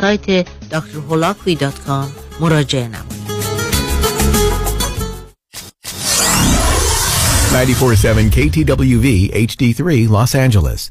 سایت drholakvi.com مراجعه نمایید 947 KTWV HD3 Los Angeles.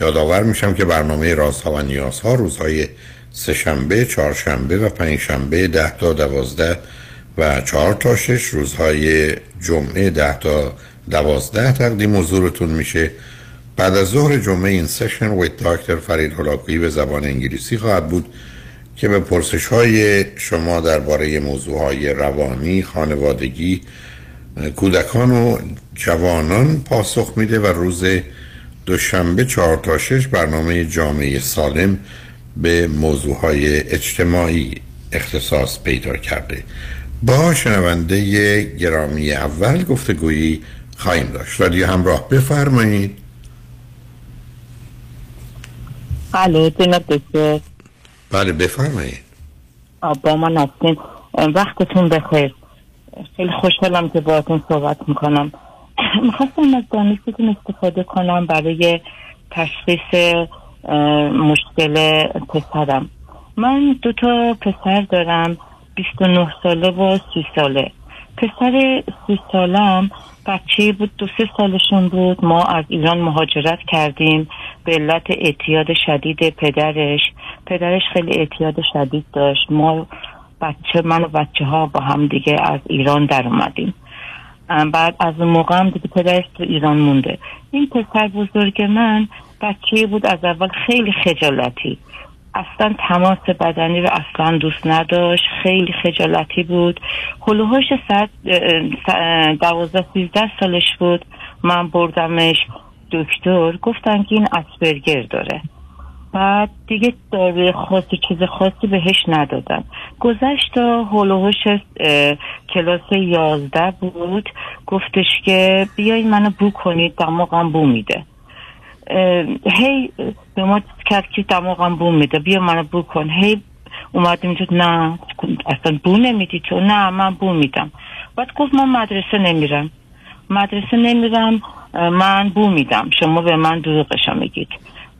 یادآور میشم که برنامه رازها و نیازها روزهای سهشنبه، چهارشنبه و پنجشنبه ده تا دوازده و چهار تا شش روزهای جمعه ده تا دوازده تقدیم حضورتون میشه. بعد از ظهر جمعه این سشن ویت داکتر فرید هلاکویی به زبان انگلیسی خواهد بود که به پرسش های شما درباره موضوع های روانی، خانوادگی، کودکان و جوانان پاسخ میده و روز دوشنبه چهار تا شش برنامه جامعه سالم به موضوع های اجتماعی اختصاص پیدا کرده. با شنونده گرامی اول گفتگویی خواهیم داشت. رادیو همراه بفرمایید. بله جناب دکتر. بله بفرمایید. با من هستین وقتتون بخیر. خیلی خوشحالم که باهاتون صحبت می‌کنم. می‌خواستم از دانشتون استفاده کنم برای تشخیص مشکل پسرم. من دو تا پسر دارم 29 ساله و 30 ساله. پسر سی سالم بچه بود دو سه سالشون بود. ما از ایران مهاجرت کردیم به علت اعتیاد شدید پدرش. پدرش خیلی اعتیاد شدید داشت. ما بچه من و بچه ها با هم دیگه از ایران در اومدیم. بعد از اون موقع هم دیگه پدرش تو ایران مونده. این پسر بزرگ من بچه بود از اول خیلی خجالتی. اصلا تماس بدنی رو اصلا دوست نداشت. خیلی خجالتی بود. هلوهاش ساعت دوازده سیزده سالش بود. من بردمش دکتر. گفتن که این اسپرگر داره. بعد دیگه داروی خاصی چیز خاصی بهش ندادن. گذشت تا هلوهوش کلاس یازده بود. گفتش که بیای منو بو کنید دماغم بو میده. هی به ما کرد که دماغم بو میده. بیا منو بو کن. هی اومدیم تو نه اصلا بو نمیدی تو. نه من بو میدم. بعد گفت من مدرسه نمیرم. مدرسه نمیرم من بو میدم. شما به من دروغشو میگید.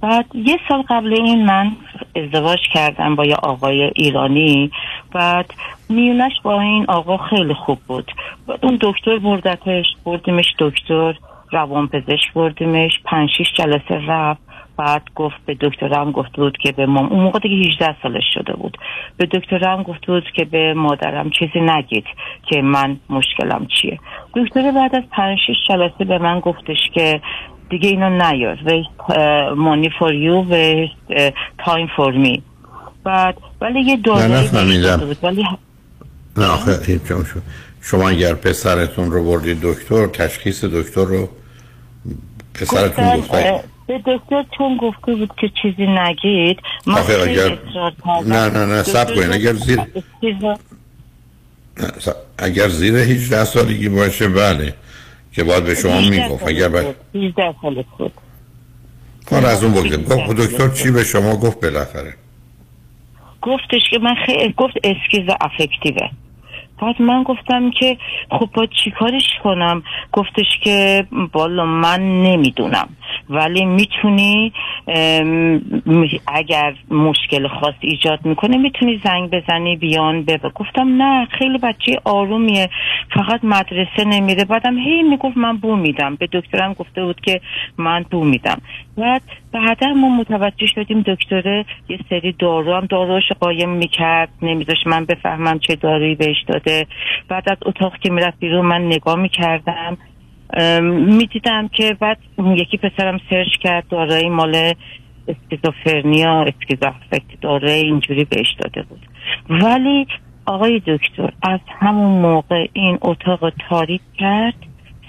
بعد یه سال قبل این من ازدواج کردم با یه آقای ایرانی. بعد میونش با این آقا خیلی خوب بود. بعد اون دکتر بردتش بردیمش دکتر روان پزشک بردیمش پنج شیش جلسه رفت. بعد گفت به دکترم گفت بود که به مام اون موقع دیگه 18 سالش شده بود. به دکترم گفت بود که به مادرم چیزی نگید که من مشکلم چیه. دکتر بعد از پنج شیش جلسه به من گفتش که دیگه اینو نیار و money for you و time for me بعد ولی یه دو ولی نه آخه شما اگر پسرتون رو بردید دکتر تشخیص دکتر رو پسرتون گفته به دکتر چون گفته بود که چیزی نگید ما اگر... نه نه نه سب کنید اگر زیر اگر زیر 18 سالگی باشه بله. که باید به شما می‌گفت. اگر باید 18 سال بود کار از اون بگذاریم گفت دکتر چی به شما گفت بالاخره؟ گفتش که من خیلی گفت اسکیز افکتیوه بعد من گفتم که خب با چیکارش کنم؟ گفتش که بالا من نمی‌دونم. ولی می‌تونی اگر مشکل خاص ایجاد می‌کنه می‌تونی زنگ بزنی بیان ببر. گفتم نه خیلی بچه آرومیه. فقط مدرسه نمیره. بعدم هی می‌گفت من بو میدم. به دکترم گفته بود که من بو میدم. بعد بعدا ما متوجه شدیم دکتره یه سری دارو هم داروش قایم می‌کرد. نمیذاش من بفهمم چه دارویی بهش داده. بعد از اتاق که می‌رفت بیرون من نگاه می‌کردم. می‌دیدم که بعد اون یکی پسرم سرچ کرد دارایی مال اسکیزوفرنیا اسکیزوافکت داره اینجوری بهش داده بود. ولی آقای دکتر از همون موقع این اتاق تاریک کرد.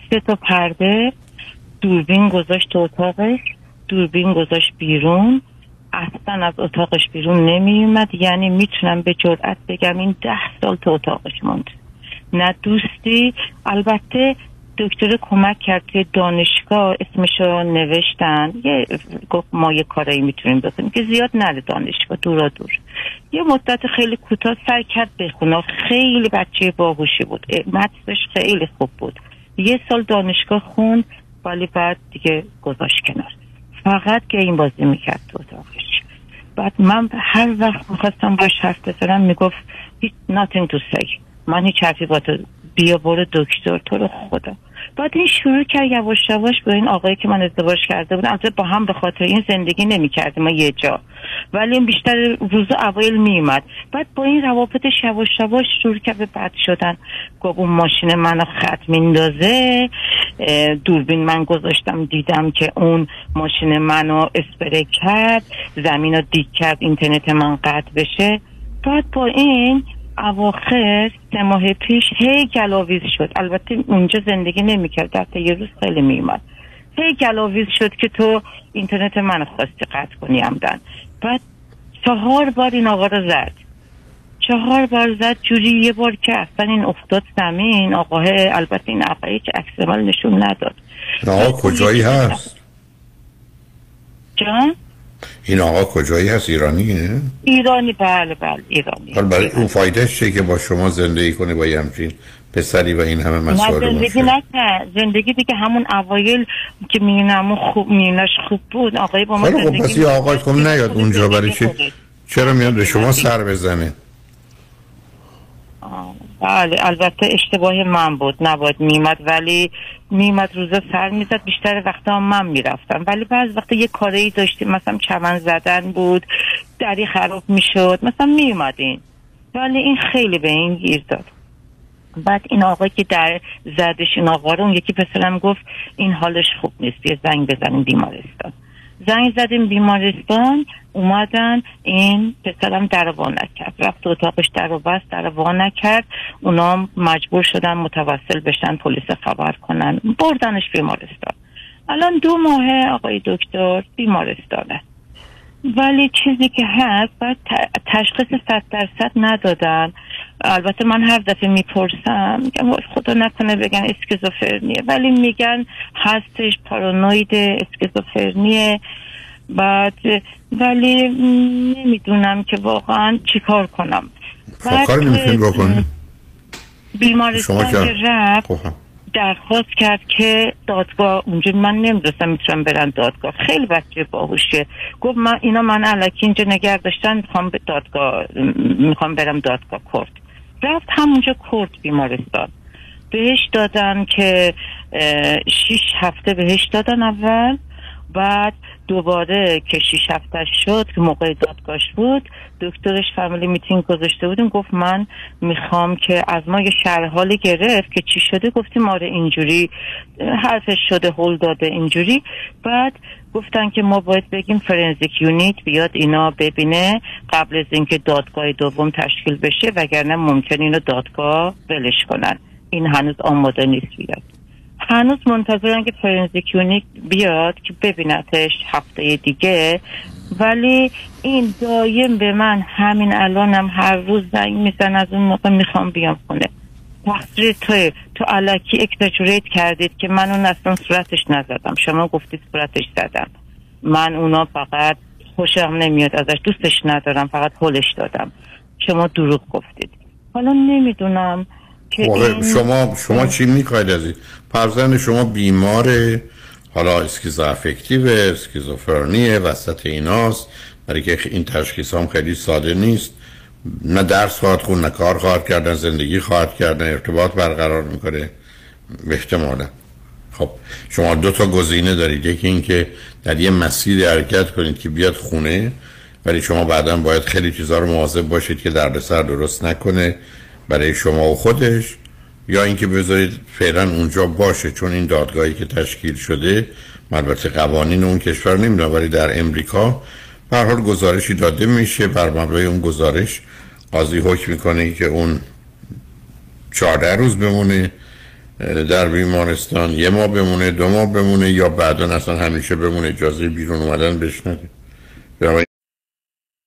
سه تا پرده دوربین گذاشت اتاقش. دوربین گذاشت بیرون اصلا از اتاقش بیرون نمیومد یعنی می‌تونم به جرئت بگم این ده سال تو اتاقش موند. نه دوستی البته دکتر کمک کرد که دانشگاه اسمشو نوشتن. یه گفت ما یه کارایی می‌تونیم بکنیم که زیاد نره دانشگاه دورا دور. یه مدت خیلی کوتاه سعی کرد بخونه. خیلی بچه باهوشی بود. مدرسش خیلی خوب بود. یه سال دانشگاه خوند ولی بعد دیگه گذاشت کنار. فقط گیم بازی می‌کرد تو اتاقش. بعد من هر وقت می‌خواستم باش حرف بزنم می‌گفت هیچ nothing to say. من هیچ حرفی با تو بیا برو دکتر تو رو خدا. بعد این شروع کرد یواش یواش به این آقایی که من ازدواج کرده بودم البته با هم به خاطر این زندگی نمی‌کردیم ما یه جا. ولی این بیشتر روز اوایل میومد بعد با این روابطش یواش یواش شروع کرد به بد شدن. گفت اون ماشین منو خط میندازه دوربین من گذاشتم دیدم که اون ماشین منو اسپری کرد زمین رو دیک کرد اینترنت من قطع بشه. بعد با این اواخر سه ماه پیش هی گلاویز شد. البته اونجا زندگی نمی‌کرد. در یه روز خیلی میومد هی گلاویز شد که تو اینترنت من خواستی قطع کنی عمدن بعد چهار بار این آقا رو زد. چهار بار زد جوری یه بار که اصلا این افتاد زمین آقاه البته این آقایی که عکس نشون نداد. آقا کجایی هست؟ جان؟ این آقا کجایی هست؟ ایرانیه ایرانی بله بله ایرانی. حالا برای اون فایدهش چیه که با شما زندگی کنه با یه همچین پسری و این همه نه مسائل زندگی نکرد. زندگی دیگه همون اوایل که مینمو خوب میناش خوب بود آقای با ما خب زندگی پس آقای. کم نیاد اونجا برای چی. چرا میاد به شما سر بزنه؟ آه، البته اشتباه من بود. نباید میمد ولی میمد روزا سر می‌زد. بیشتر وقتا من می‌رفتم. ولی بعض وقتا یه کاری داشتیم مثلا چمن زدن بود دری خراب می‌شد مثلا میومدین ولی این خیلی به این گیر داد. بعد این آقا که در زدش این آقا رو اون یکی پسرم گفت این حالش خوب نیست بیا زنگ بزنیم بیمارستان. زنگ زدیم بیمارستان اومدن این پسرم در وا نکرد. رفت اتاقش در رو بست در وا نکرد. اونا مجبور شدن متوسل بشن پلیس خبر کنن. بردنش بیمارستان. الان دو ماه آقای دکتر بیمارستانه. ولی چیزی که هست باید تشخیص صد درصد ندادن. البته من هر دفعه می‌پرسم میگم خدا نکنه بگن اسکیزوفرنیه. ولی میگن هستش پارانوید اسکیزوفرنیه. بعد ولی نمی‌دونم که واقعا چیکار کنم. خب کاری نمی‌تونید بکنید شما بیمارستان که رفت خب. درخواست کرد که دادگاه اونجا من نمی‌دونستم می‌تونم برن دادگاه. خیلی بچه باهوشه گفت من اینا من علکی اینجا نگه داشتن می‌خوام به دادگاه می‌خوام برم دادگاه کرد. رفت همونجا کرد بیمارستان. بهش دادن که شیش هفته بهش دادن اول. بعد دوباره که شیش هفته شد که موقع دادگاهش بود دکترش فامیلی میتینگ گذاشته بودیم. گفت من می‌خوام که از ما یه شرح حالی گرفت که چی شده. گفتیم آره اینجوری حرفش شده هول داده اینجوری. بعد گفتن که ما باید بگیم فرنزیک یونیت بیاد اینا ببینه قبل از اینکه دادگاه دوم تشکیل بشه وگرنه ممکن اینو دادگاه ولش کنن. این هنوز آماده نیست بیاد. هنوز منتظرن که فرنزیک یونیک بیاد که ببینتش هفته دیگه. ولی این دایم به من همین الانم هر روز زنگ میزن از اون موقع می‌خوام بیام خونه. تقصیر توی تو علکی اکتاجوریت کردید که من اون اصلا صورتش نزدم. شما گفتید صورتش زدم. من اونا فقط خوشم نمیاد ازش دوستش ندارم فقط هلش دادم. شما دروغ گفتید. حالا نمی‌دونم. این... شما شما چی می‌خواید از این فرزند شما بیماره. حالا schizoaffective اسکیزوفرنیه وسط ایناست. برای که این تشخیص هم خیلی ساده نیست. نه درس خواهد خون نه کار خواهد کرد نه زندگی خواهد کرد نه ارتباط برقرار می‌کنه. احتمالا. خب شما دو تا گزینه دارید. یکی این که در یه مسیر حرکت کنید که بیاد خونه ولی شما بعدا باید خیلی چیزها رو مواظب باشید که دردسر درست نکنه. برای شما و خودش یا اینکه بذارید فعلا اونجا باشه چون این دادگاهی که تشکیل شده البته قوانین اون کشور نمی‌دونم ولی در امریکا به حال گزارشی داده میشه. بر مبنای اون گزارش قاضی حکم می‌کنه که اون 14 روز بمونه در بیمارستان یه ماه بمونه دو ماه بمونه یا بعدا اصلا همیشه بمونه. اجازه بیرون اومدن بشنده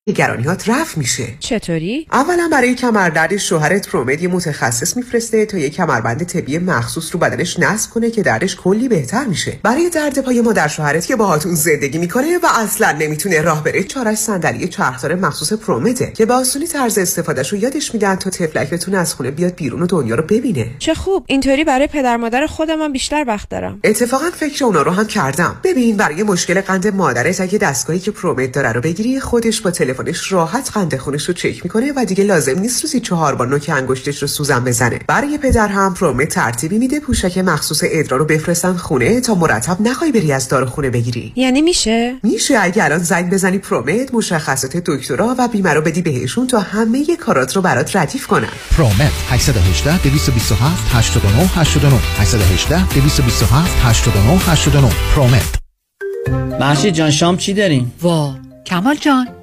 نگرانیات رفت میشه. چطوری؟ اولا برای کمردرد شوهرت پرومد یه متخصص میفرسته تا یه کمربند طبی مخصوص رو بدنش نصب کنه که دردش کلی بهتر میشه. برای درد پای مادر شوهرت که باهاتون زندگی می‌کنه و اصلا نمی‌تونه راه بره چارش صندلی چرخدار مخصوص پرومده که به آسونی طرز استفادهش رو یادش میدن تا تفلکتون از خونه بیاد بیرون و دنیا رو ببینه. چه خوب اینطوری برای پدر مادر خودم هم بیشتر وقت دارم. اتفاقا فکر اونا رو هم کردم. ببین برای مشکل قند مادرت اگه دستگاهی که پرومت داره رو بگیری خودش با تلفنش راحت قند خونش رو چک می‌کنه و دیگه لازم نیست روزی چهار بار نوک انگشتش رو سوزن بزنه. برای پدر هم پرومت ترتیبی میده پوشک مخصوص ادرار رو بفرستن خونه تا مرتب نخوای بری از دار خونه بگیری. یعنی میشه؟ میشه. اگه الان زنگ بزنی پرومت مشخصات دکترا و بیمه رو بدی بهشون تا همه کارات رو برات ردیف کنن. پرومت 818 227 89 89 818 227 89 89 پرومت محشید جان شام چی داریم؟ وا کمال جان.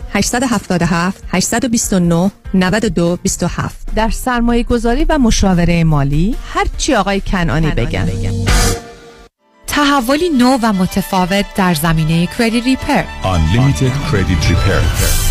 877 829 92 27 در سرمایه گذاری و مشاوره مالی هر چی آقای کنانی بگن. تحولی نو و متفاوت در زمینه کردی ریپر Unlimited Credit Repair.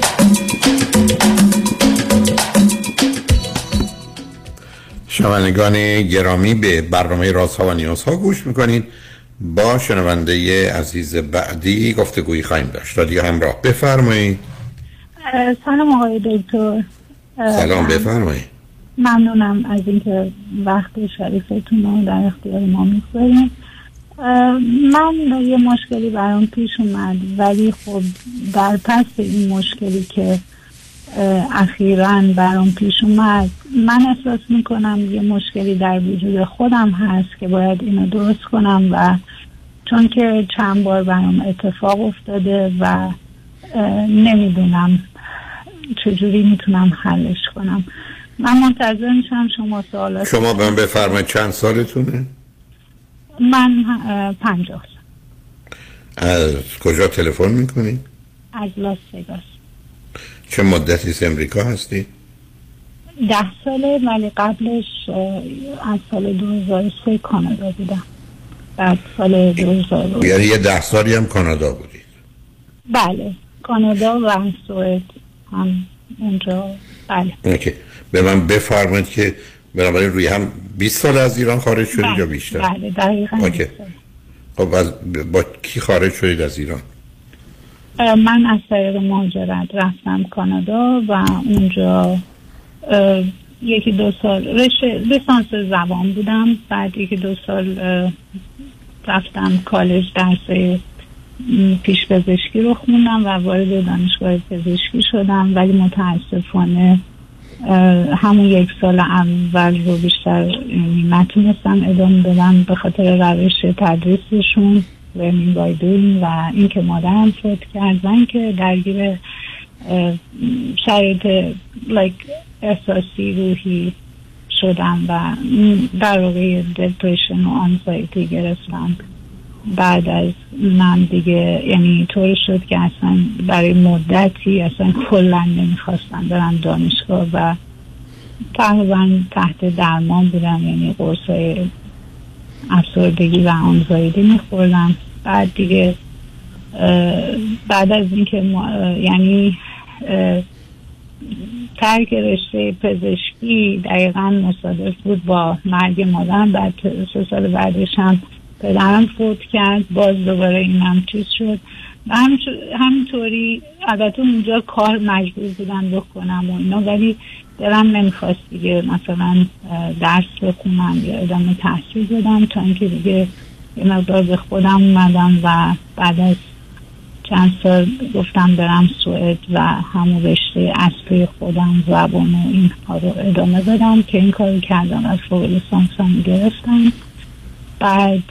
شنوندگان گرامی به برنامه راست ها و نیاز ها گوش می‌کنید. با شنونده عزیز بعدی گفتگویی خواهیم داشت. رادیو همراه. بفرمایید. سلام آقای دکتر. سلام بفرمایید. ممنونم از اینکه وقت شریفتون رو در اختیار ما می‌گذاریم من یه مشکلی برام پیش اومد ولی خب در پس این مشکلی که اخیرا برام پیش اومد من احساس می‌کنم یه مشکلی در وجود خودم هست که باید اینو درست کنم و چون که چند بار برام اتفاق افتاده و نمی‌دونم چجوری می‌تونم حلش کنم من منتظر میشم شما سوالات شما به من بفرمایید چند سالتونه؟ من پنجاه از کجا تلفن می‌کنی؟ از لاس وگاس چه مدتی از امریکا هستی؟ ده ساله ولی قبلش از سال 2003 کانادا بودم. بعد سال 2000 یعنی یه ده سالی هم کانادا بودید بله. کانادا و سوئد هم اونجا. بله. اوکی. به من بفرمایید که بنابراین روی هم 20 سال از ایران خارج شدید بله. یا بیشتر؟ بله دقیقا اوکی. خب از با کی خارج شدید از ایران؟ من از طریق مهاجرت رفتم کانادا و اونجا یکی دو سال رشته لیسانس زبان بودم. بعد یکی دو سال رفتم کالج درس پیش پزشکی رو خوندم و وارد دانشگاه پزشکی شدم. ولی متاسفانه همون یک سال اول رو بیشتر یعنی نتونستم ادامه بدم به خاطر روش تدریسشون. Doing و اینکه مادرم فوت کرد و اینکه درگیر شرایط like احساسی روحی شدم و در واقع دپریشن و آنزایتی گرفتم. بعد از من دیگه یعنی طور شد که اصلا برای مدتی اصلا کلا نمی‌خواستم برم دانشگاه و تقریبا تحت درمان بودم یعنی قرص افسردگی و آنزایتی میخوردم. بعد دیگه بعد از اینکه یعنی ترک رشته پزشکی دقیقا مصادف بود با مرگ مادرم. بعد سه سال بعدش هم پدرم فوت کرد. باز دوباره اینم چیز شد. همینطوری البته اونجا کار مجبور بودم بکنم و اینا ولی دلم نمی‌خواست دیگه مثلا درس بخونم یا ادامه تحصیل بدم تا اینکه دیگه یه مقدار به خودم اومدم و بعد از چند سال گفتم برم سوئد و همون رشته اصلی خودم زبان و اینها رو ادامه بدم که این کار کردم از فوق لیسانس هم گرفتم. بعد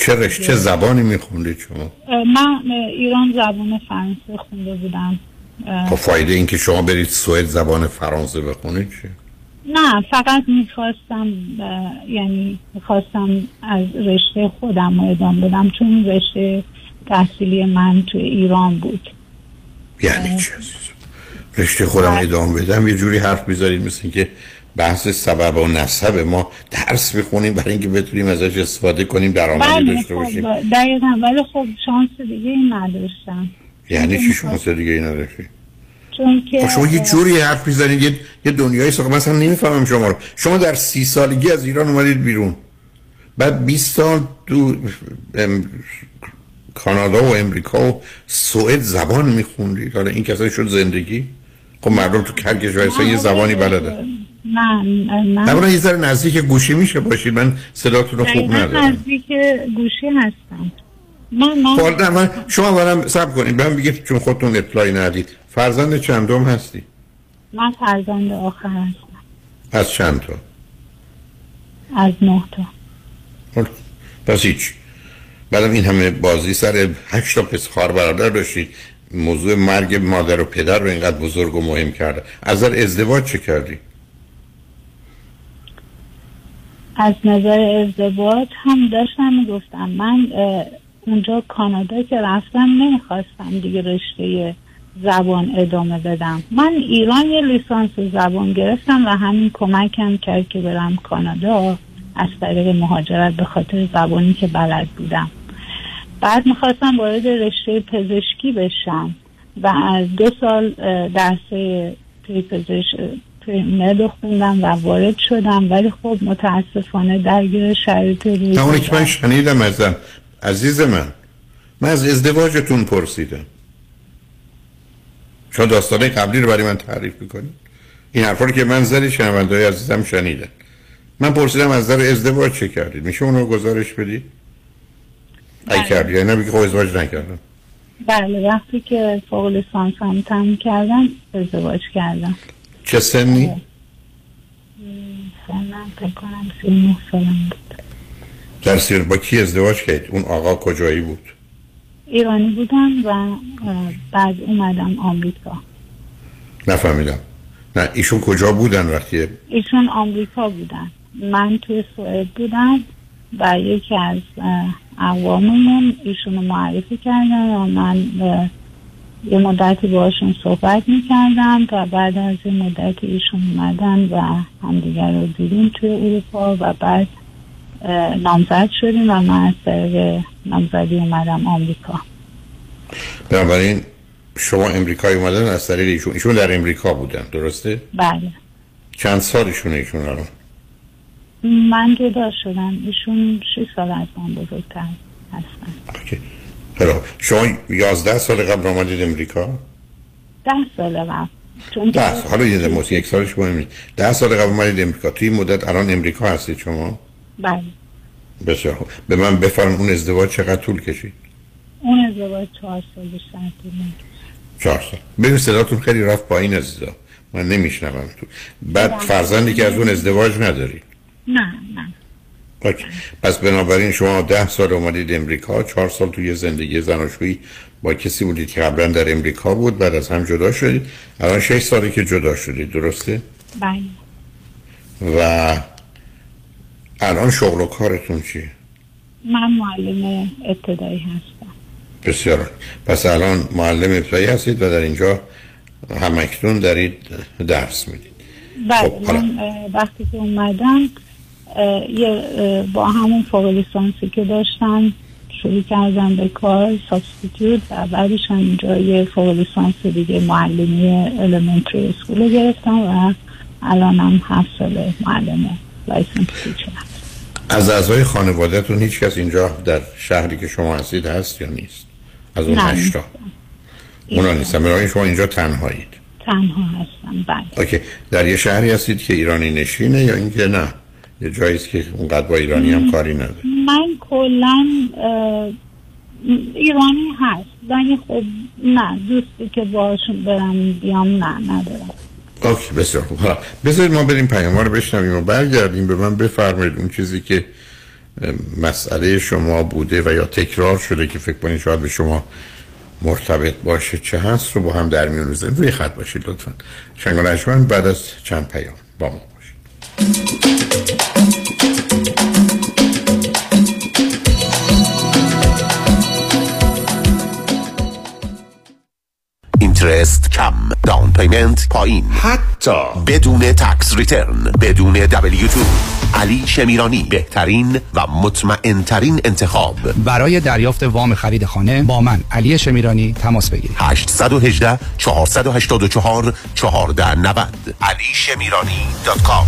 چه رشته چه زبانی میخوندید شما؟ من ایران زبان فرانسه خونده بودم. خب فایده این که شما برید سوئد زبان فرانسه بخونید چیه نه فقط می‌خواستم یعنی می‌خواستم از رشته خودم رو ادامه بدم چون رشته تحصیلی من توی ایران بود. یعنی چی عزیزم؟ رشته خودم ادامه بدم یه جوری حرف می‌ذارید مثل که بحث سبب و نسب ما درس می‌خونیم برای اینکه بتونیم ازش استفاده کنیم درآمدی بله داشته باشیم. خب دقیقا. ولی خب شانس دیگه این نداشتم یعنی چی شما دیگه این نداشتید چون که خب شما یه جوری حرف می‌زنید یه, یه دنیای ساخت. مثلا نمی‌فهمم شما رو. شما در سی سالگی از ایران اومدید بیرون. بعد 20 سال تو ام، کانادا و امریکا و سوئد زبان میخوندید. حالا این کسایی شد زندگی. خب مردم تو هر کشور یه زبانی بلده. نه نه اولا یه ذره نزدیک گوشی میشه باشید. من صداتون رو خوب ندارم. نزدیک گوشی هستم. من من. من شما برم سب کنید. من بگید چون خودتون اطلاعی ندید. فرزند چندم هستی؟ من فرزند آخر هستم. از چند تا؟ از نه تا. پس هیچ. بعدم این همه بازی سر هشت تا پس خواهر برادر داشتید. موضوع مرگ مادر و پدر رو اینقدر بزرگ و مهم کرده. از نظر ازدواج چه کردی؟ از نظر ازدواج هم داشتم می‌گفتم من اونجا کانادا که رفتم نمی‌خواستم دیگه رشته زبان ادامه بدم. من ایران یه لیسانس زبان گرفتم و همین کمکم کرد که برم کانادا از طریق مهاجرت به خاطر زبانی که بلد بودم. بعد می‌خواستم وارد رشته پزشکی بشم و از دو سال درس پی پزشک مد خوندم و وارد شدم ولی خب متاسفانه درگیر شرایط روی نه اونی که من شنیدم ازم. عزیز من من از ازدواجتون پرسیدم. شما داستانه قبلی رو برای من تعریف می‌کنید این حرفا رو که من زدی شنونده های عزیزم شنیدن. من پرسیدم از در ازدواج چه کردید میشه اونو گزارش بدید ای کردی یعنی نبی که خب ازدواج نکردم. بله وقتی که فوق لیسانس هم تموم کردم ازدواج کردم. چه سنی؟ سنم کنم سی سالم بود در سیر با کی ازدواج کردید؟ اون آقا کجایی بود؟ ایرانی بودم و بعد اومدم آمریکا نفهمیدم نه ایشون کجا بودن وقتی ایشون آمریکا بودن من توی سوئد بودم و یکی از اه، اقواممون ایشونو معرفی کردن و من یه مدتی باشون صحبت می‌کردم و بعد از یه مدتی ایشون اومدن و همدیگر رو دیدیم توی اروپا و بعد نامزد شدیم و من از طریق نامزدی اومدم آمریکا. بنابراین شما امریکایی اومدن از طریق ایشون. ایشون در امریکا بودن درسته؟ بله. چند سالشونه ایشون الان؟ من جدا شدم. ایشون 6 سال از من بزرگتر هستن. حالا شما یازده سال قبل آمدید امریکا؟ ده سال قبل چون ده سال. حالا یه موسی یک سالش مهم نیست ده سال قبل آمدید امریکا توی مدت الان امریکا هستید شما؟ بله بسیار خوب به من بفرم اون ازدواج چقدر طول کشید؟ اون ازدواج چهار سال بیشتر طول. چهار سال ببین صداتون خیلی رفت پایین عزیزا من نمیشنوم تو بعد فرزندی که از اون ازدواج نداری نه نه. پس بنابراین شما ده سال اومدید امریکا چهار سال توی زندگی زناشویی با کسی بودید که قبلا در امریکا بود بعد از هم جدا شدید. الان شش سالی که جدا شدید درسته؟ بله. و الان شغل و کارتون چیه؟ من معلم ابتدایی هستم. بسیار. پس الان معلم ابتدایی هستید و در اینجا هم‌اکنون دارید درس می‌دید. بله خب،. من وقتی که اومدم یه با همون فوق لیسانسی که داشتم شروع کردم به کار substitute و بعدش هم اینجا یه فوق لیسانس دیگه معلمی elementary school رو گرفتم و الانم هفت سال معلم licensed teacher از اعضای خانوادهتون هیچ کس اینجا در شهری که شما هستید هست یا نیست؟ از اون هشتا. اونا نیستن. بنابراین شما اینجا تنهایید. تنها هستم. بله. OK. در یه شهری هستید که ایرانی نشینه یا اینکه نه؟ یه جایی که اونقدر با ایرانی هم کاری نداره. من کلا ایرانی هست ولی خب نه دوستی که باشون برم بیام نه ندارم. اوکی بسیار خوب. بذارید ما بریم پیام رو بشنویم و برگردیم به من. بفرمایید اون چیزی که مسئله شما بوده و یا تکرار شده که فکر کنید شاید به شما مرتبط باشه چه هست رو با هم در میون بزنید روی خط باشید لطفا. شنگ بعد از چند پیام با ما. thank you interest کم down payment پایین. حتی بدون tax return بدون W2 علی شمیرانی بهترین و مطمئن انتخاب. برای دریافت وام خرید خانه با من علی شمیرانی تماس بگیرید. 818 484 1490 علی شمیرانی dot com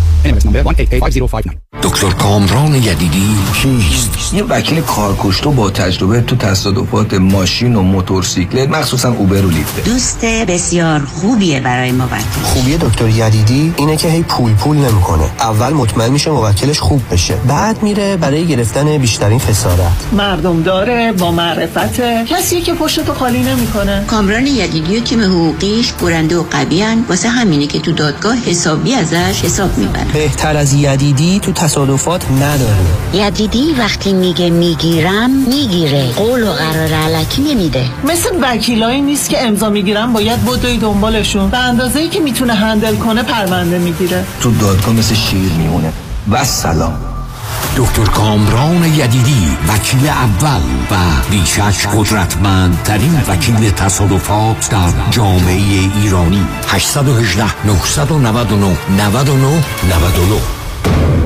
دکتر کامران یدیدی کیست؟ یه وکیل کارکشته با تجربه تو تصادفات ماشین و موتورسیکلت مخصوصا اوبر و لیفت. دوست بسیار خوبیه برای موکل. خوبی دکتر یدیدی اینه که هی پول پول نمی‌کنه. اول مطمئن میشه موکلش خوب بشه. بعد میره برای گرفتن بیشترین خسارت. مردم داره با معرفت. کسی که پشتتو خالی نمی‌کنه. کامران یدیدی و تیم حقوقیش برنده و قویان واسه همینه که تو دادگاه حسابی ازش حساب می‌برن. بهتر از یدیدی تو تصادفات نداره. یدیدی وقتی میگه می‌گیرم می‌گیره. قول و قرار علکی نمیده. مثل وکیلایی نیست که امضا می‌گیرن باید بدوی دنبالشون به اندازه ای که می‌تونه هندل کنه پرونده می‌گیره. تو دادگاه مثل شیر میمونه. و سلام دکتر کامران یدیدی وکیل اول و بیشش قدرتمندترین وکیل تصادفات در جامعه ایرانی. 818 999 99 99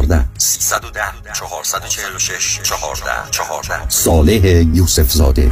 14 310 446 14 14 صالح یوسف زاده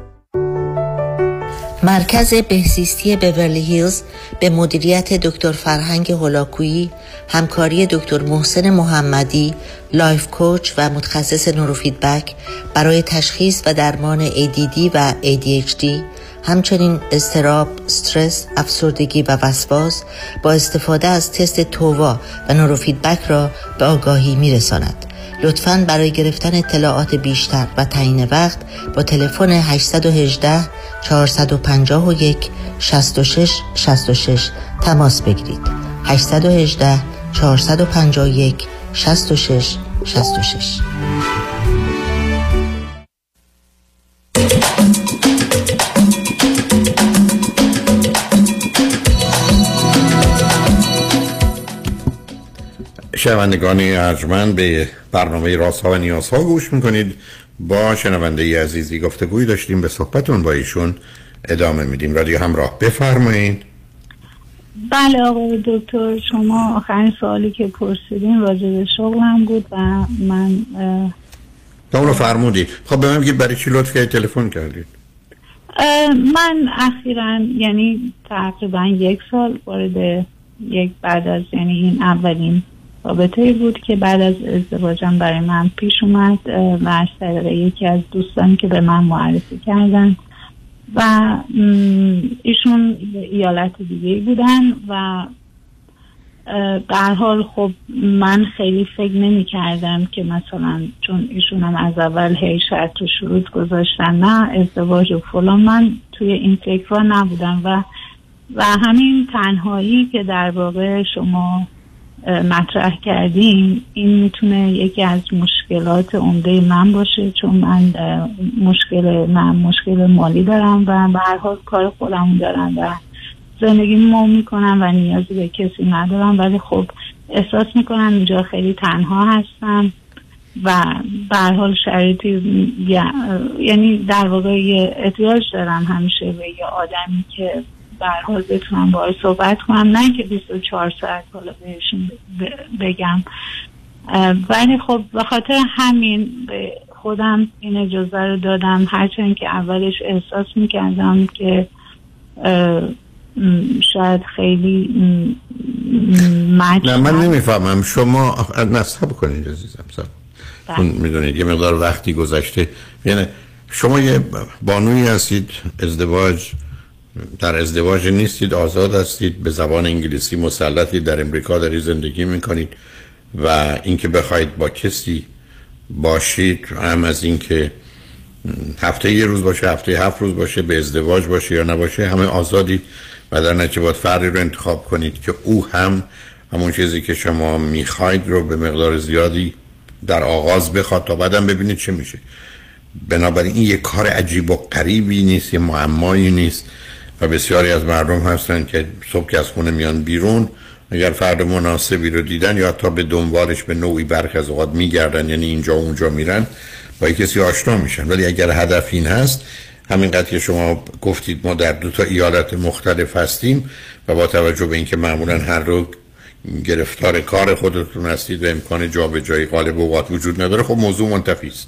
مرکز بهزیستی بورلی هیلز به مدیریت دکتر فرهنگ هولاکویی همکاری دکتر محسن محمدی life coach و متخصص نوروفیدبک برای تشخیص و درمان ADD و ADHD همچنین اضطراب، استرس، افسردگی و وسواس با استفاده از تست TOVA و نوروفیدبک را به آگاهی میرساند. لطفا برای گرفتن اطلاعات بیشتر و تعیین وقت با تلفن 818 451 66 66 تماس بگیرید. 818 451 66 66 شنوندگان ارجمند به برنامه راست ها و نیاز ها گوش می‌کنید. با شنونده ای عزیزی گفتگوی داشتیم به صحبتون با ایشون ادامه میدیم. رادیو همراه بفرمایید. بله آقای دکتر شما آخرین سوالی که پرسیدین راجع به شغلم بود و من تا اونو فرمودید خب به من بگید برای چی لطف تلفن کردید. من اخیرا یعنی تقریبا یک سال وارد یک بعد از یعنی این اولین رابطه بود که بعد از ازدواجم برای من پیش اومد و از یکی از دوستانی که به من معرفی کردن و ایشون ایالت دیگه بودن و در حال خب من خیلی فکر نمی کردم که مثلا چون ایشون هم از اول هی شرط و شروط گذاشتن نه ازدواج و فلان من توی این فکر نبودم و و همین تنهایی که در واقع شما مطرح کردیم این می‌تونه یکی از مشکلات عمده من باشه چون من مشکل من مشکل مالی دارم و به هر حال کار خودم دارم و زندگی ما می‌کنم و نیازی به کسی ندارم. ولی خب احساس می‌کنم اینجا خیلی تنها هستم و به حال شرایطی یعنی در واقع احتیاج دارم همیشه به یه آدمی که به حال بتونم باهاش صحبت کنم. نه که 24 ساعت حالا بهشون بگم. ولی خب به خاطر همین به خودم این اجازه رو دادم. هرچند که اولش احساس می‌کردم که شاید خیلی نه من نمی‌فهمم. شما نصب کنید عزیزم بله. می‌دونید یه مقدار وقتی گذشته. یعنی شما یه بانوی هستید ازدواج در ازدواج نیستید آزاد هستید به زبان انگلیسی مسلطید در امریکا داری زندگی می‌کنید و اینکه بخواید با کسی باشید هم از اینکه هفته یه روز باشه هفته هفت روز باشه به ازدواج باشه یا نباشه همه آزادید و در نتیجه باید فردی رو انتخاب کنید که او هم همون چیزی که شما می‌خواید رو به مقدار زیادی در آغاز بخواد تا بعدم ببینید چه میشه. بنابراین این یه کار عجیب و قریبی نیست یه معمایی نیست. و بسیاری از مردم هستن که صبح که از خونه میان بیرون اگر فرد مناسبی رو دیدن یا تا به دنبالش به نوعی برخ از اوقات میگردن یعنی اینجا و اونجا میرن با کسی آشنا میشن. ولی اگر هدف این هست همینقدر که شما گفتید ما در دو تا ایالت مختلف هستیم و با توجه به اینکه معمولا هر رو گرفتار کار خودتون هستید و امکان جابجایی غالب اوقات وجود نداره خب موضوع منتفی است.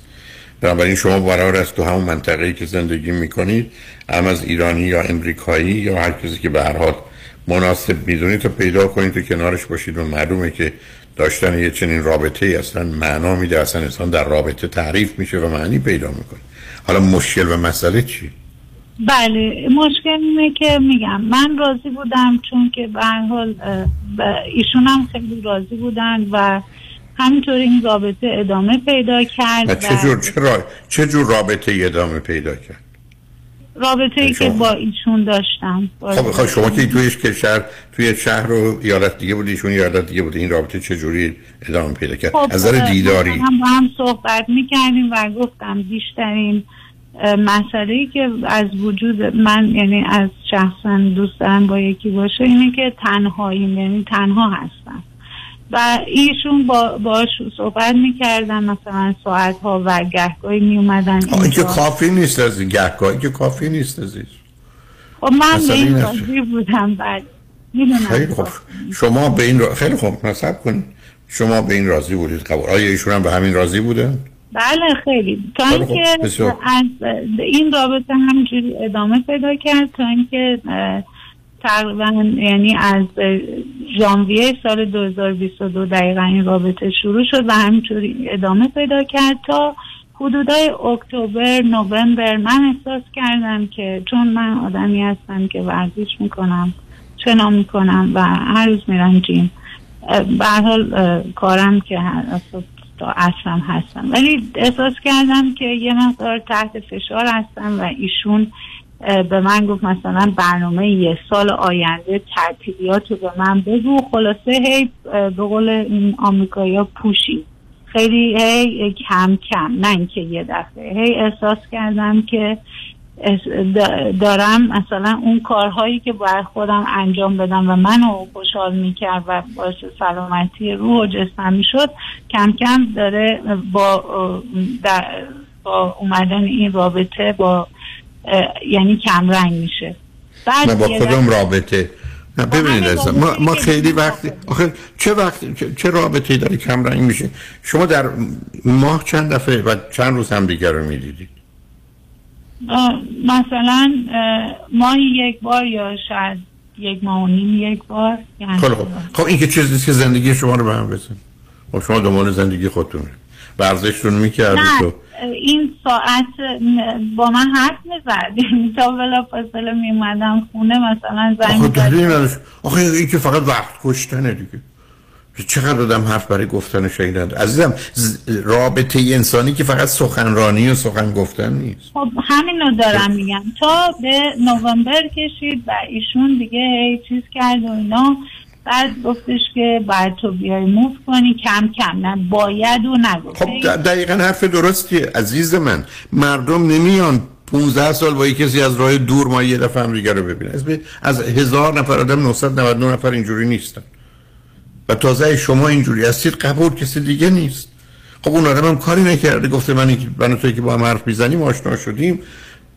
بنابراین شما برای است تو همون منطقه‌ای که زندگی می‌کنید هم از ایرانی یا امریکایی یا هر کسی که به هر حال مناسب می‌دونید تا پیدا کنید تو کنارش باشید و معلومه که داشتن یه چنین رابطه ای اصلا معنا میده اصلا انسان در رابطه تعریف میشه و معنی پیدا می‌کنه حالا مشکل و مسئله چی؟ بله مشکل اینه که میگم من راضی بودم چون که به حال ایشون هم خیلی راضی بودن و همینطور این رابطه ادامه پیدا کرد و چه جور, چه جور رابطه ادامه پیدا کرد؟ رابطه ای که با ایشون داشتم خب خب شما که توی کشور توی شهر و ایالت دیگه بودی ایشون ایالت دیگه بودی این رابطه چه جوری ادامه پیدا کرد؟ خب از نظر دیداری. هم با هم صحبت می‌کردیم و گفتم بیشترین مسئله ای که از وجود من یعنی از شخصا دوست دارم با یکی باشه اینه که تنهاییم یعنی تنها هستم. و ایشون با باش صحبت می‌کردن مثلا ساعت ها و گهگاهی میومدن این که کافی نیست از این گهگاهی که کافی نیست از این. خب من به این راضی بودم بعد خیلی خوب. شما به این را... خیلی خوب. نصب کنید شما به این راضی بودید قبول. آیا ایشون هم به همین راضی بودن؟ بله خیلی. تا اینکه از این رابطه همجوری ادامه پیدا کرد تا اینکه تقریبا یعنی از ژانویه سال 2022 دقیقا این رابطه شروع شد و همینطوری ادامه پیدا کرد تا حدودای اکتبر نوامبر. من احساس کردم که چون من آدمی هستم که ورزش می‌کنم شنا می‌کنم و هر روز میرم جیم به حال کارم که تا اصلا هستم. ولی احساس کردم که یه مقدار تحت فشار هستم و ایشون به من گفت مثلا برنامه یه سال آینده ترتیبیات رو به من بگو. خلاصه هی به قول این آمریکایی پوشی. خیلی هی کم کم نه اینکه یه دفعه. هی احساس کردم که دارم مثلا اون کارهایی که باید خودم انجام بدم و منو خوشحال می‌کرد و باعث سلامتی روح و جسمم می‌شد کم کم داره با, با اومدن این رابطه با یعنی کم رنگ میشه. بعد با کدوم رابطه نه ببینید از ما, ما خیلی وقتی آخه چه وقت چه, چه رابطه داری کم رنگ میشه؟ شما در ماه چند دفعه و چند روز هم دیگر رو می‌دیدید؟ مثلا ماهی یک بار یا شاید یک ماه و نیم یک بار یعنی خب خب این که چیزی که زندگی شما رو به هم بزن خب شما دنبال زندگی خودتون ورزشتون می‌کردید نه. این ساعت با من حرف می‌زد. یعنی تا بلا فاصله میومدم خونه مثلا زنگ دلیل زد نداشت. آخه این که فقط وقت کشتنه دیگه. چقدر آدم حرف برای گفتن شنیدن عزیزم رابطه انسانی که فقط سخنرانی و سخن گفتن نیست. خب همینو دارم میگم. تا به نوامبر کشید و ایشون دیگه هی چیز کرد و اینا. بعد گفتش که باید تو بیای موف کنی کم کم. نه باید و نگفت خب دقیقا حرف درستیه عزیز من. مردم نمیان 15 سال با کسی از راه دور ما یه دفعه هم دیگه رو ببینن. از, هزار نفر آدم 999 نفر اینجوری نیستن. و تازه شما اینجوری هستید قبول کسی دیگه نیست. خب اون آدم هم کاری نکرده. گفته من من و توی که با هم حرف می‌زنیم آشنا شدیم.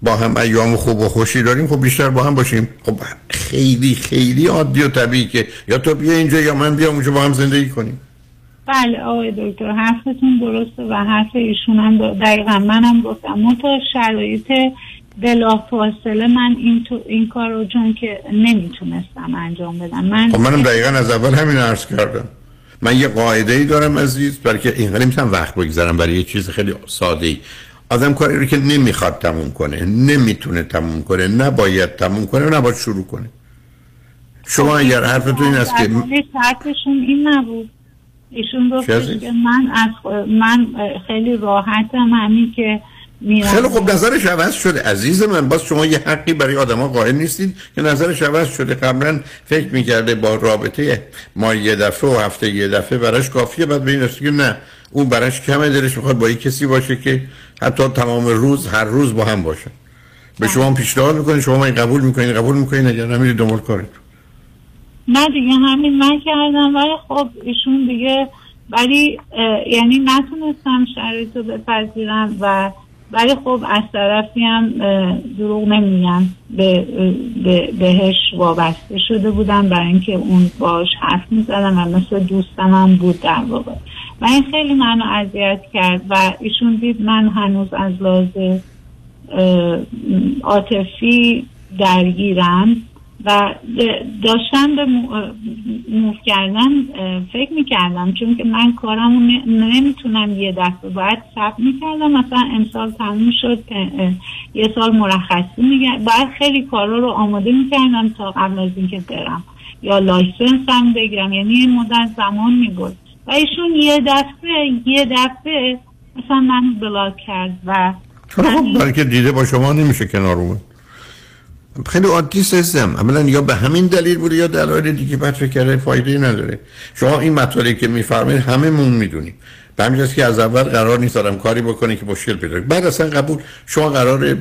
با هم ایام خوب و خوشی داریم خب بیشتر با هم باشیم. خب خیلی خیلی عادی و طبیعی که یا تو بیا اینجا یا من بیام اونجا با هم زندگی کنیم. بله آقای دکتر حرفتون درسته و حرف ایشون هم دقیقا منم گفتم. منتها شرایط بلافاصله من این, تو این کار رو چون که نمی‌تونستم انجام بدم. من خب منم دقیقا از اول همین عرض کردم. من یه قاعده ای دارم عزیز برای که اینقدر نمی‌تونم وقت بگذارم برای یه چیز خیلی ساده ای آدم کاری رو که نمی‌خواد تموم کنه نمی‌تونه تموم کنه نباید تموم کنه و نباید شروع کنه. شما اگر حرفتون این است که شرطشون این نبود. ایشون عزیز؟ که من از من خیلی راحتم همین که میرم خیلی خوب نظرش عوض شده. عزیز من باز شما یه حقی برای آدما قائل نیستید که نظرش عوض شده. قبلا فکر می‌کرده با رابطه ما یه دفعه و هفته یه دفعه براش کافیه بعد به این که نه. اون براش کمه دلش می‌خواد با یه کسی باشه که حتی تمام روز هر روز با هم باشه به شما هم پیشنهاد می‌کنه شما این قبول می‌کنین قبول می‌کنین اگر نمیرید دنبال کارید نه دیگه همین من کردم ولی خب ایشون دیگه ولی یعنی نتونستم شرایط رو بپذیرم و ولی خب از طرفی هم دروغ نمیگم. به, به بهش وابسته شده بودم برای اینکه اون باش حرف می‌زدم و مثل دوستم هم بود در واقع. و این خیلی منو اذیت کرد و ایشون دید من هنوز از لحاظ عاطفی درگیرم و داشتم به mo- اه، move کردن فکر می‌کردم چون که من کارمو ن- نمی‌تونم یه دفعه باید ثبت می‌کردم مثلا امسال تموم شد یه سال مرخصی میگه باید خیلی کارا رو آماده می‌کردم تا قبل از اینکه برم یا license هم بگیرم یعنی یه مدت زمان می‌برد. و ایشون یه دفعه یه دفعه مثلا من block کرد و چرا خب برای اینکه دیده با شما نمیشه کنار اومد. خیلی عادی سیستم. اولا یا به همین دلیل بوده یا دلایل دیگه بعد فکر کرده فایده نداره. شما این مطالبی که میفرمایید هممون می‌دونیم. به همین جاست که از اول قرار نیست آدم کاری بکنه که مشکل پیدا. بعد اصلا قبول شما قرار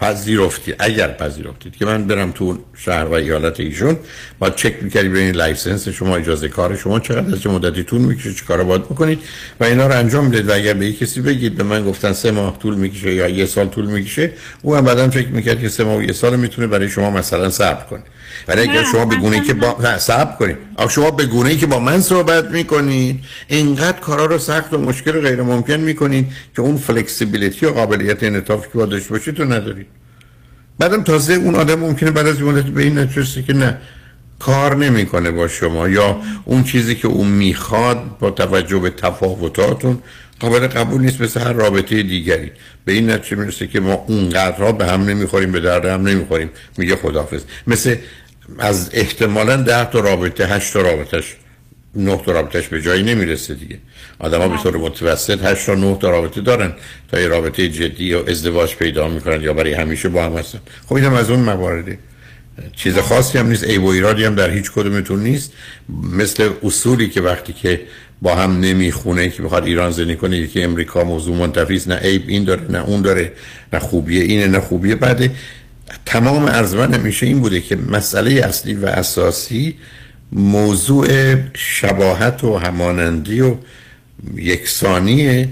پذیرفتید اگر پذیرفتید که من برم تو شهر و ایالت ایشون باید چک می‌کردی ببینید license شما اجازه کار شما چقدر از مدتی طول می‌کشه چه کارا باید بکنید و اینا رو انجام بدید. و اگر به کسی بگید به من گفتن سه ماه طول می‌کشه یا یه سال طول می‌کشه او هم بعدا فکر می‌کرد که سه ماه و یه سال می‌تونه برای شما مثلا صبر کنه. ولی اگر شما به گونه که با نه. صبر کنید. شما به گونه که با من صحبت می‌کنید اینقدر کارا رو سخت و مشکل و غیر ممکن می‌کنید که اون فلکسیبیلیتی و قابلیت انعطافی که باید داشته باشید تو ندارید. بعدم تازه اون آدم ممکنه بعد از یه مدتی به این نتیجه که نه کار نمی‌کنه با شما یا اون چیزی که اون می‌خواد با توجه به تفاوتاتون قابل قبول نیست مثل هر رابطه دیگری. به این نتیجه می‌رسه که ما اونقدرها به هم نمی‌خوریم به درد هم نمی‌خوریم. میگه خداحافظ. مثل از احتمالا ده تا رابطه هشت تا رابطهش نه تا رابطهش به جایی نمی‌رسه دیگه. آدم ها به طور متوسط هشت تا نه تا رابطه دارن تا یه رابطه جدی یا ازدواج پیدا می‌کنن یا برای همیشه با هم هستن. خب این هم از اون موارده. چیز خاصی هم نیست. عیب و ایرادی هم در هیچ کدومتون نیست. مثل اصولی که وقتی که با هم نمی‌خونه که بخواد ایران زندگی کنه یکی امریکا موضوع منتفی است. نه عیب این داره نه اون داره نه خوبیه اینه نه خوبیه بعد تمام عرض من همیشه این بوده که مسئله اصلی و اساسی موضوع شباهت و همانندی و یکسانیه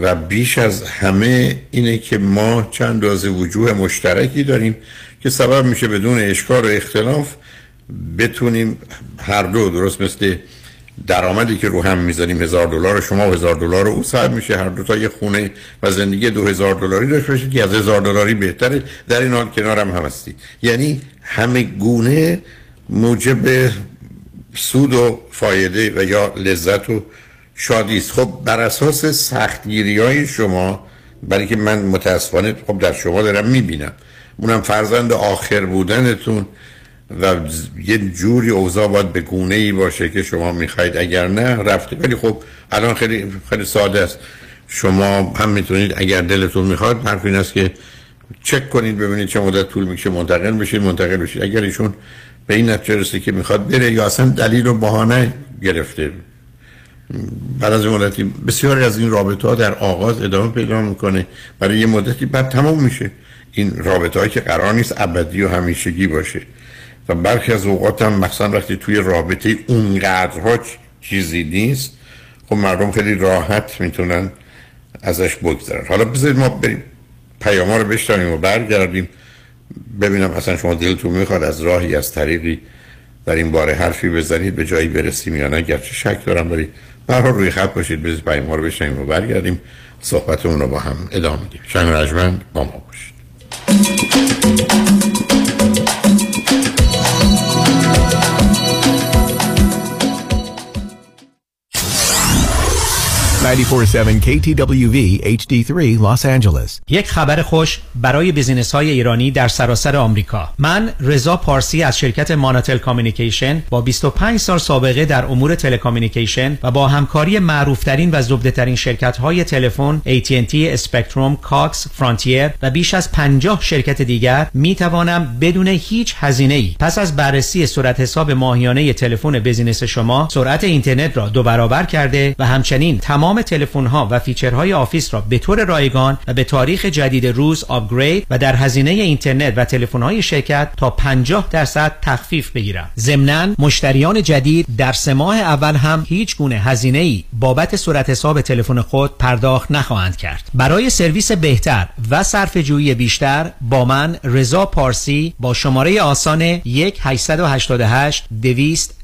و بیش از همه اینه که ما چند دازه وجوه مشترکی داریم که سبب میشه بدون اشکال و اختلاف بتونیم هر دو درست مثل درآمدی که رو هم می‌ذاریم هزار دلار شما و هزار دلار او صاحب میشه. هر دو تا یه خونه و زندگی دو هزار دلاری داشته باشید که از هزار دلاری بهتره. در این حال کنار هم هستی یعنی همه گونه موجب سود و فایده و یا لذت و شادی است. خب بر اساس سختگیری های شما برای که من متاسفانه خب در شما دارم می‌بینم. اونم فرزند آخر بودنتون. و یه جوری اوضاع باید به گونه ای باشه که شما می‌خواید. اگر نه رفته. ولی خب الان خیلی خیلی ساده است. شما هم می‌تونید اگر دلتون می‌خواد حرف این است که چک کنید ببینید چه مدت طول می‌کشه منتقل بشید منتقل بشید. اگر ایشون به این نتیجه رسید که می‌خواد بره یا اصلا دلیل و بهانه گرفته. بعد از مدتی بسیاری از این رابطه ها در آغاز ادامه پیدا می‌کنه. برای یه مدتی بعد تمام میشه. این رابطه که قرار نیست ابدی و همیشگی باشه. و برخی از اوقات هم مثلا وقتی توی رابطه اونقدرها چیزی نیست خب مردم خیلی راحت می‌تونن ازش بگذرن. حالا بذارید ما بریم پیاما رو بشتانیم و برگردیم ببینم اصلا شما دلتون می‌خواد از راهی از طریقی در این باره حرفی بزنید به جایی برسیم یا نه؟ گرچه شک دارم ولی برها روی خط باشید بذارید پیاما رو بشنویم و برگردیم. صحبتمون رو با هم ادامه میدیم. شنوندگان ارجمند با ما باشید. 947 KTWV HD3 Los Angeles. یک خبر خوش برای business های ایرانی در سراسر آمریکا. من رضا پارسی از شرکت ماناتل Communication با 25 سال سابقه در امور telecommunication و با همکاری معروفترین و زبدهترین شرکت های تلفن AT&T اسپکتروم کاکس فرانتیر و بیش از 50 شرکت دیگر می توانم بدون هیچ هزینه ای پس از بررسی صورت حساب ماهیانه تلفن business شما سرعت اینترنت را دو برابر کرده و همچنین تمام تمام تلفن ها و feature های office را به طور رایگان و به تاریخ جدید روز upgrade و در هزینه اینترنت و تلفن های شرکت تا 50 درصد تخفیف بگیرم. ضمنا مشتریان جدید در سه ماه اول هم هیچ گونه هزینه ای بابت صورت حساب تلفن خود پرداخت نخواهند کرد. برای سرویس بهتر و صرفه جویی بیشتر با من رضا پارسی با شماره آسان 1 888 200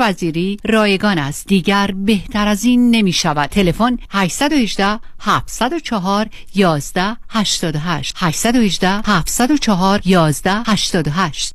وزیری رایگان است. دیگر بهتر از این نمی شود تلفن 818 704 11 88 818 704 11 88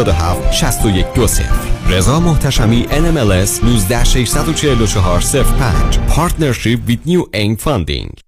77 61 20 رضا محتشمی NMLS 19 644 05 Partnership with New Aim Funding.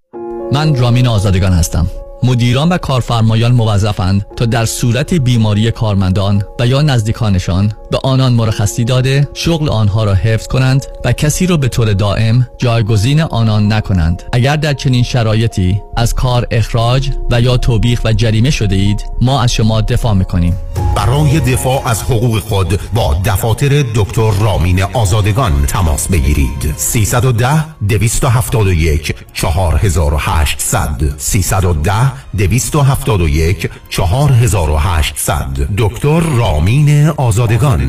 من رامین آزادگان هستم. مدیران و کارفرمایان موظفند تا در صورت بیماری کارمندان و یا نزدیکانشان به آنان مرخصی داده شغل آنها را حفظ کنند و کسی را به طور دائم جایگزین آنان نکنند. اگر در چنین شرایطی از کار اخراج و یا توبیخ و جریمه شده اید ما از شما دفاع می‌کنیم. برای دفاع از حقوق خود با دفاتر دکتر رامین آزادگان تماس بگیرید. 310 271 4800 310 271 4800 دکتر رامین آزادگان.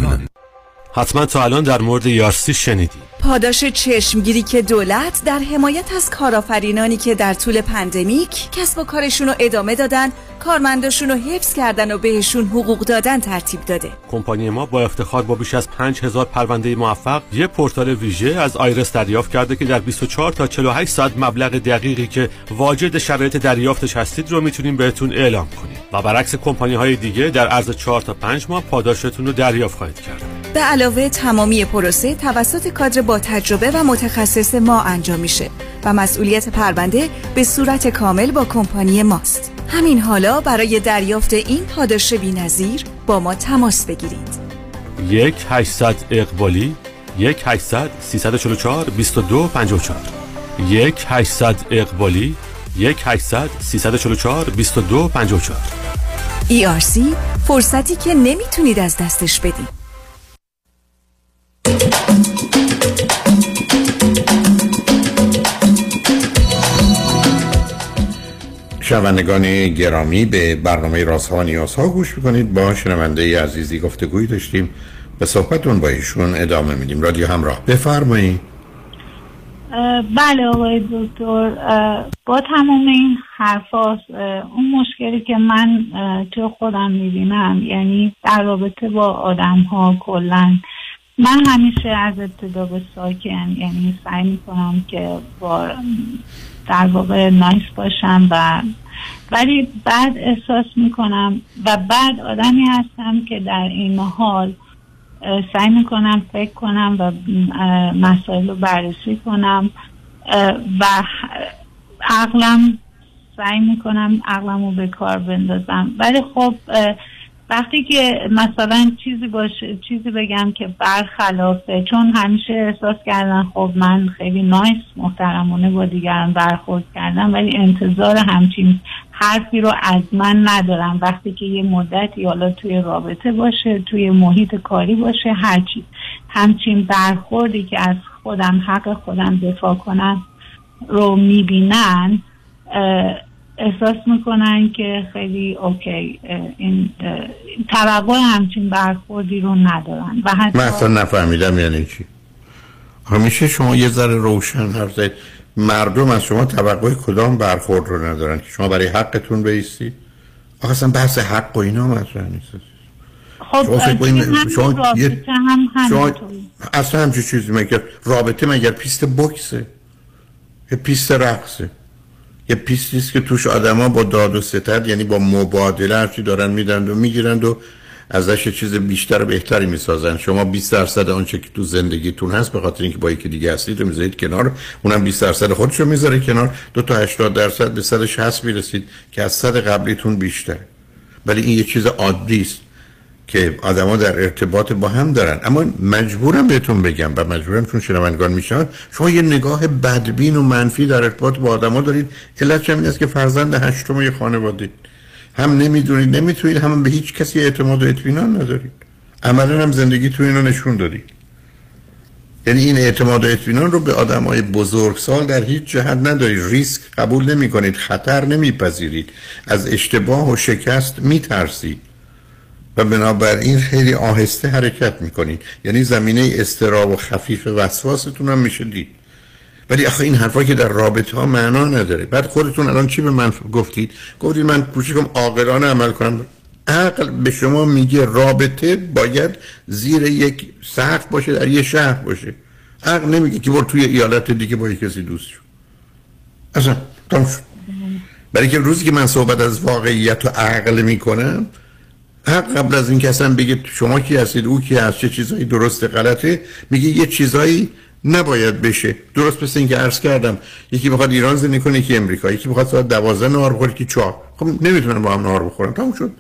حتما تا الان در مورد ERC شنیدی. پاداش چشمگیری که دولت در حمایت از کارآفرینانی که در طول pandemic کسب و کارشون رو ادامه دادن کارمنداشون رو حفظ کردن و بهشون حقوق دادن ترتیب داده. کمپانی ما با افتخار با بیش از 5000 پرونده موفق یه پورتال ویژه از IRS دریافت کرده که در 24 تا 48 ساعت مبلغ دقیقی که واجد شرایط دریافتش هستید رو می‌تونیم بهتون اعلام کنیم. و برعکس کمپانی های دیگه در عرض 4 تا 5 ماه پاداشتون رو دریافت خواهید کرد. به علاوه تمامی پروسه توسط کادر با تجربه و متخصص ما انجام میشه و مسئولیت پرونده به صورت کامل با کمپانی ماست. همین حالا برای دریافت این پاداش بی‌نظیر با ما تماس بگیرید. یک 800 اقبالی یک 800 344 22 54 یک 800 اقبالی یک 800 344 22 54 ERC فرصتی که نمی‌تونید از دستش بدید. شنوندگان گرامی به برنامه رازها و نیازها گوش می‌کنید. با شنونده عزیزی گفتگوی داشتیم. به صحبتون با ایشون ادامه میدیم. رادیو همراه. بفرمایید. بله آقای دکتر با تمام این حرفاست اون مشکلی که من تو خودم می‌بینم یعنی در رابطه با آدم ها کلن من همیشه از ابتدا به ساکن یعنی سعی می‌کنم که با در واقع نایس باشم و ولی بعد احساس می‌کنم و بعد آدمی هستم که در این حال سعی می‌کنم فکر کنم و مسائل رو بررسی کنم. و عقلم سعی می‌کنم عقلم رو به کار بندازم. ولی خب وقتی که مثلا چیزی باشه چیزی بگم که برخلافه چون همیشه احساس کردن خب من خیلی نایس محترمانه با دیگران برخورد کردم ولی انتظار همچین حرفی رو از من ندارم. وقتی که یه مدتی حالا توی رابطه باشه توی محیط کاری باشه هرچی همچین برخوردی که از خودم حق خودم دفاع کنم رو می‌بینن احساس می‌کنن که خیلی اوکی این توقع همچین برخوردی رو ندارن. و حتی من اصلا نفهمیدم یعنی چی. همیشه شما یه ذره روشن حرف مردم از شما توقع کدام برخورد رو ندارن که شما برای حقتون بیستید آخه اصلا بحث حق و اینا مطرح نیست. خب شما, شما, یه... هم شما اصلا همچه چیزی مگر رابطه مگر پیست بکسه؟ یه پیست رقصه. یه پیستی است که توش آدما با داد و ستد یعنی با مبادله هرچی دارن میدن و می‌گیرند و ازش چیز بیشتر و بهتری می‌سازن. شما 20 درصد آنچه که تو زندگیتون هست به خاطر اینکه با یکی دیگه هستید رو می‌ذارید کنار. اونم 20 درصد خودش رو می‌ذاره کنار. دو تا 80 درصد به 160 می‌رسید که از صد قبلیتون بیشتر ولی این یه چیز عادی است که آدما در ارتباط با هم دارن. اما مجبورم بهتون بگم و مجبورم چون شنوندگان میشن شما یه نگاه بدبین و منفی در ارتباط با آدما دارید. علت این است که فرزند هشتم یه خانواده. هم نمی‌دونید نمی‌تونید هم به هیچ کسی اعتماد و اطمینان ندارید عملا هم زندگی تو اینو نشون دادید. یعنی این اعتماد و اطمینان رو به آدم های بزرگسال در هیچ جهت ندارید. ریسک قبول نمی کنید خطر نمیپذیرید. از اشتباه و شکست میترسید. و بنابراین خیلی آهسته حرکت می‌کنید. یعنی زمینه استراب و خفیف وسواستون هم میشه دید. ولی آخه این حرفا که در رابطه ها معنا نداره. بعد خودتون الان چی به من گفتید؟ گفتید من کوشش عاقلانه عمل کنم. عقل به شما میگه رابطه باید زیر یک سقف باشه در یه شهر باشه. عقل نمیگه که برو توی ایالت دیگه با کسی دوست شو. اصلا تام شد. برای که روزی که من صحبت از واقعیت و عقل می‌کنم حق قبل از اینکه اصلا بگید شما کی هستید او کی هست چه چیزایی درست غلطه میگه یه چیزایی نباید بشه. درست مثل اینکه عرض کردم یکی می‌خواد ایران زندگی کنه یکی امریکا. یکی می‌خواد ساعت 12 نهار بخوره که چهار. خب نمی‌تونن با هم نهار بخورن. تموم شد.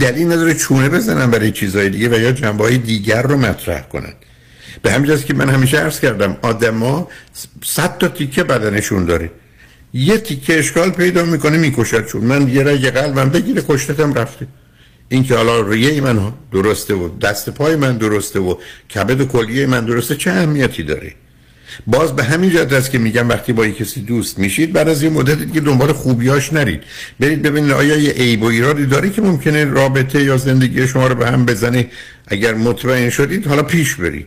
دلیل نداره چونه بزنن برای چیزهای دیگه و یا جنبه های دیگر رو مطرح کنن. به همین که من همیشه عرض کردم آدما صد تا تیکه بدنشون داره. یه تیکه اشکال پیدا می‌کنه می‌کشد چون. من یه رگ قلبم بگیره کشتتم رفته. این که حالا ریه من درسته و دست پای من درسته و کبد و کلیه من درسته چه اهمیتی داره؟ باز به همین جهت است که میگم وقتی با کسی دوست میشید بعد از یه مدتی که دنبال خوبیاش نرید. برید ببینید آیا یه عیب و ایرادی داره که ممکنه رابطه یا زندگی شما رو به هم بزنه. اگر مطمئن شدید حالا پیش برید.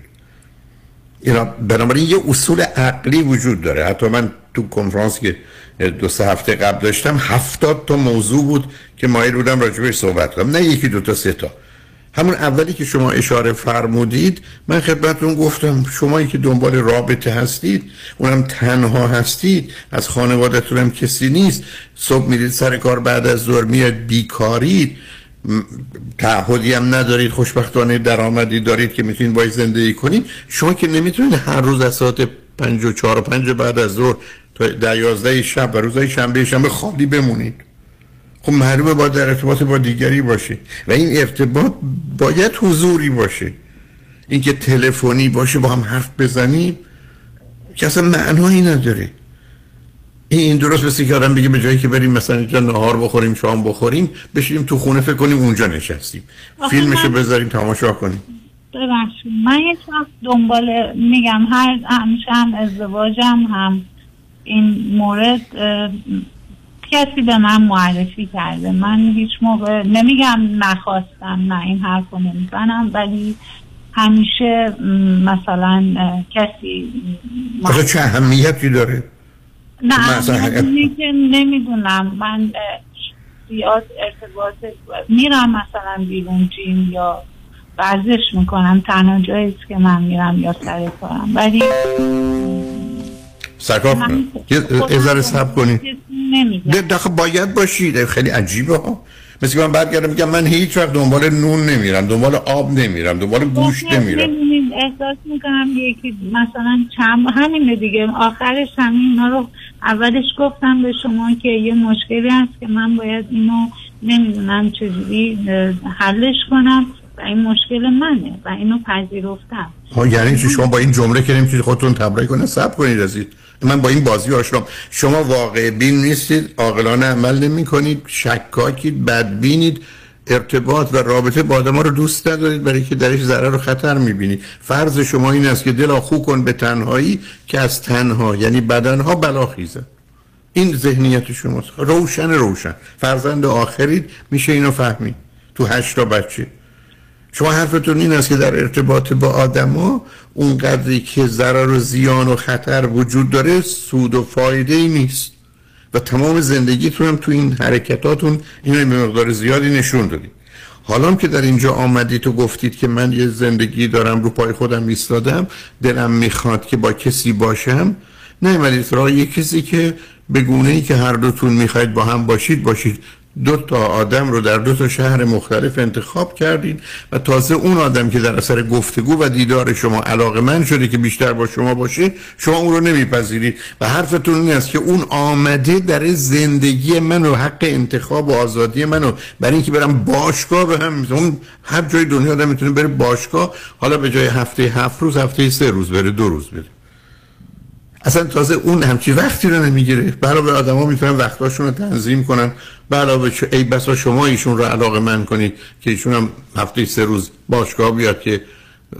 اینا بنابراین یه اصول عقلی وجود داره. حتی من تو کنفرانس که دو سه هفته قبل داشتم هفتاد تا موضوع بود که مایل بودم راجبش صحبت کنم. نه یکی دو تا سه تا. همون اولی که شما اشاره فرمودید من خدمتتون گفتم شمایی که دنبال رابطه هستید اونم تنها هستید از خانوادتون هم کسی نیست. صبح میرید سر کار بعد از ظهر میاد بیکارید. تعهدی هم ندارید خوشبختانه درآمدی دارید که می‌تونید باید زندگی کنید. شما که نمی‌تونید هر روز از ساعت پنج و چهار و پنج بعد از ظهر در یازده شب و روزهای شنبه شنبه خالی بمونید. خب معلومه باید در ارتباط با دیگری باشه و این ارتباط باید حضوری باشه. اینکه تلفنی باشه با هم حرف بزنیم که اصلا معنایی نداره. این درست مثل که آدم بگه به جایی که بریم مثلا اینجا نهار بخوریم شام بخوریم بشیم تو خونه فکر کنیم اونجا نشستیم. فیلمشو بذاریم تماشا کنیم. ببخشید. من یک وقت دنبال میگم. هر همیشه هم ازدواجم هم این مورد کسی به من معرفی کرده. من هیچ موقع نمیگم نخواستم نه این حرف رو نمی‌زنم ولی همیشه مثلا کسی آخه چه اهمیتی داره؟ نه که نمی‌دونم. من زیاد ارتباط میرم مثلا بیرون جیم یا ورزش می‌کنم تنها جایی که من میرم یا سر کارم. ولی سرکار یه ذره سب کنید دخه باید باشید خیلی عجیبه ها. مثل من برگردم میگم من هیچ وقت دنبال نون نمیرم دنبال آب نمیرم دنبال گوشت نمیرم. احساس می‌کنم یکی مثلا چند همین دیگه. آخرش همین اینا رو اولش گفتم به شما که یه مشکلی هست که من باید اینو نمی‌دونم چجوری حلش کنم و این مشکل منه و اینو پذیرفتم. یعنی شما با این جمله که نمی‌تونید خودتون تبرئه کنید سب کنید رسید من با این بازی آشنام شما واقع بین نیستید عاقلانه عمل نمی کنید شکاکید بدبینید ارتباط و رابطه با آدم رو دوست ندارید برای که درش ضرر و خطر می‌بینید. فرض شما این است که دل خو کن به تنهایی که از تنها یعنی بدنها بلاخیزه. این ذهنیت شماست. روشن روشن. فرزند آخرید میشه اینو فهمید. تو هشتا بچه. شما حرفتون این است که در ارتباط با آدما اونقدری که ضرر و زیان و خطر وجود داره سود و فایده ای نیست. و تمام زندگیتون هم تو این حرکتاتون اینو به مقدار زیادی نشون دادید. حالا که در اینجا آمدید و گفتید که من یه زندگی دارم رو پای خودم ایستادم دلم می‌خواد که با کسی باشم نه را یه کسی که به گونه ای که هر دوتون می‌خواید با هم باشید باشید. دو تا آدم رو در دو تا شهر مختلف انتخاب کردید و تازه اون آدم که در اثر گفتگو و دیدار شما علاقه من شده که بیشتر با شما باشه شما اون رو نمیپذیرید. و حرفتون این است که اون آمده در زندگی من و حق انتخاب و آزادی منو برای اینکه برم باشگاه به هم اون هر جای دنیا آدم می‌تونه بره باشگاه حالا به جای هفته هفت روز هفته سه روز بره دو روز بره. اصلا تازه اون همچی وقتی رو نمی‌گیره. برای آدم ها می‌تونن وقتاشون رو تنظیم کنن. علاوه ای بسا شما ایشون رو علاقه من کنید که ایشون هم هفته سه روز باشگاه بیاد که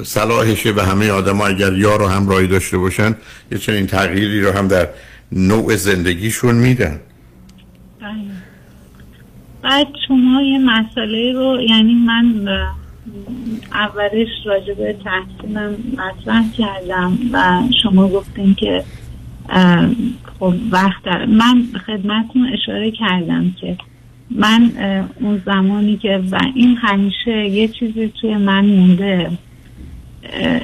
صلاحشه به همه آدم ها اگر یار و همراهی داشته باشن یه چنین تغییری رو هم در نوع زندگیشون میدن. بعد شما یه مسئله رو یعنی من اولش راجع به تحصیلم مطرح کردم و شما گفتین که خب وقت من خدمتون اشاره کردم که من اون زمانی که و این همیشه یه چیزی توی من مونده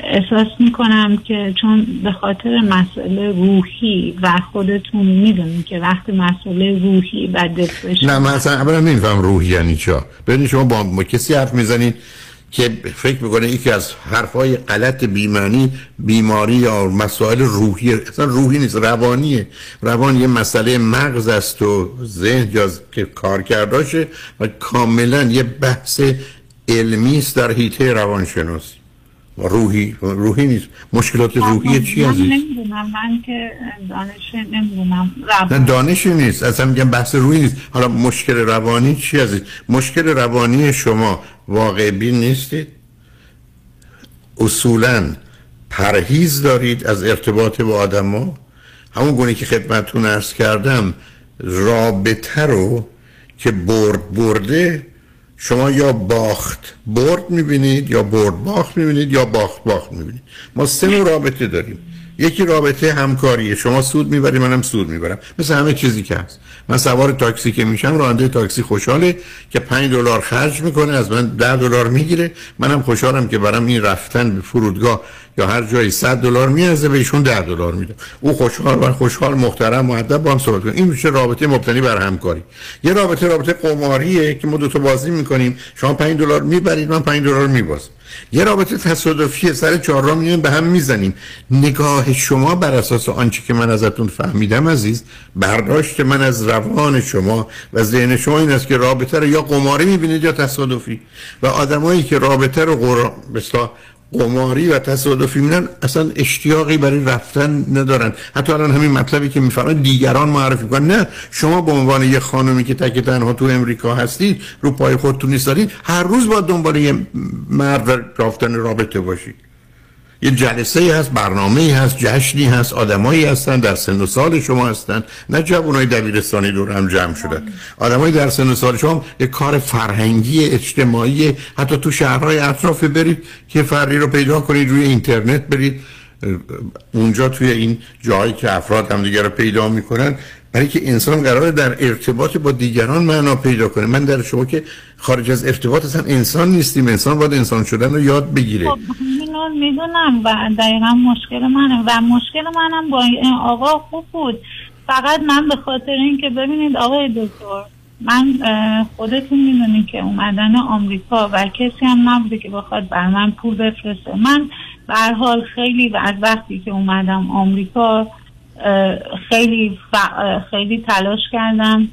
احساس می‌کنم که چون به خاطر مسئله روحی و خودتون می‌دونید که وقتی مسئله روحی و دپرشن نه من اصلا اولا نمیفهم روحی یعنی چا ببینید شما با کسی حرف می‌زنید که فکر می‌کنه یکی از حرفای غلط بیمانی بیماری یا مسائل روحی اصلا روحی نیست روانیه. روان یه مسئله مغز است و ذهن یا که کار کرداشه و کاملا یه بحث علمی است در حیطه روانشناسی و روحی روحی نیست. مشکلات روحی چی من عزیز نمی‌دونم. من که دانش نمی‌دونم. نه دانشی نیست. اصلا میگم بحث روحی نیست. حالا مشکل روانی چی عزیز مشکل روانی شما. واقع بین نیستید. اصولا پرهیز دارید از ارتباط با آدم ها همون گونه که خدمتتون ارز کردم رابطه رو که برد برده شما یا باخت برد می‌بینید یا برد باخت می‌بینید یا باخت باخت می‌بینید. ما سه نوع رابطه داریم. یکی رابطه همکاریه. شما سود می‌بری منم سود می‌برم. مثل همه چیزی که هست. من سوار تاکسی که میشم راننده تاکسی خوشحاله که 5 دلار خرج می‌کنه از من 10 دلار می‌گیره. منم خوشحالم که برام این رفتن به فرودگاه یا هر جایی 100 دلار میارزه به ایشون 10 دلار میده. او خوشحال و خوشحال محترم مؤدب با هم صحبت کنیم این میشه رابطه مبتنی بر همکاری. یه رابطه رابطه قماریه که ما دو تا بازی می‌کنیم. شما 5 دلار می‌برید من 5 دلار میبازم. یه رابطه تصادفی سر چهار را به هم می‌زنیم. نگاه شما بر اساس آنچه که من ازتون فهمیدم عزیز برداشت من از روان شما و ذهن شما این است که رابطه رو یا قماری می‌بینید یا تصادفی. و آدمایی که رابطه رو قرا... قماری و تصادفی می‌بینن اصلا اشتیاقی برای رفتن ندارن. حتی الان همین مطلبی که میفرمایید دیگران معرفی کنن نه شما به عنوان یه خانمی که تک تنها تو امریکا هستید رو پای خودتون نیستید هر روز با دنبال یه مرد رفتن رابطه باشید. یه جلسه هست برنامه هست جشنی هست آدمایی هستن در سن و سال شما هستن. نه جوانای دبیرستانی دور هم جمع شدن. آدمایی در سن و سال شما یه کار فرهنگی اجتماعی حتی تو شهرهای اطراف برید که فری رو پیدا کنید روی اینترنت برید. اونجا توی این جایی که افراد هم دیگر رو پیدا می‌کنن برای که انسان قراره در ارتباط با دیگران معنا پیدا کنه. من در شما که خارج از ارتباط اصلا انسان نیستیم. انسان باید انسان شدن رو یاد بگیره. خب می‌دونم و دقیقا مشکل منه و مشکل منم با این آقا خوب بود. فقط من به خاطر اینکه ببینید آقای دکتر من خودتون می‌دونید که اومدن آمریکا و کسی هم نبوده که بخواد بر من پول بفرسته. من به حال خیلی از وقتی که اومدم آمریکا خیلی ف- خیلی تلاش کردم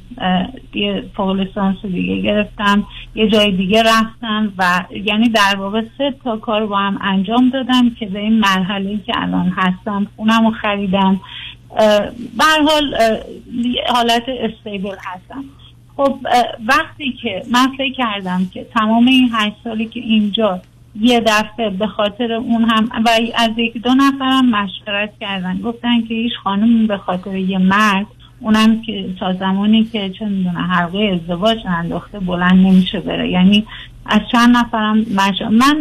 یه فوق لیسانس دیگه گرفتم یه جای دیگه رفتم و یعنی در واقع سه تا کار با هم انجام دادم که به این مرحله که الان هستم خونم رو خریدم. هر حال حالت استیبل هستم. خب وقتی که من فکر کردم که تمام این هشت سالی که اینجا یه دفعه به خاطر اون هم و از یک دو نفرم مشورت کردن گفتن که هیچ خانم به خاطر یه مرد اونم که تا زمانی که چه می‌دونه حلقه ازدواج انداخته بلند نمیشه بره یعنی از چند نفرم. من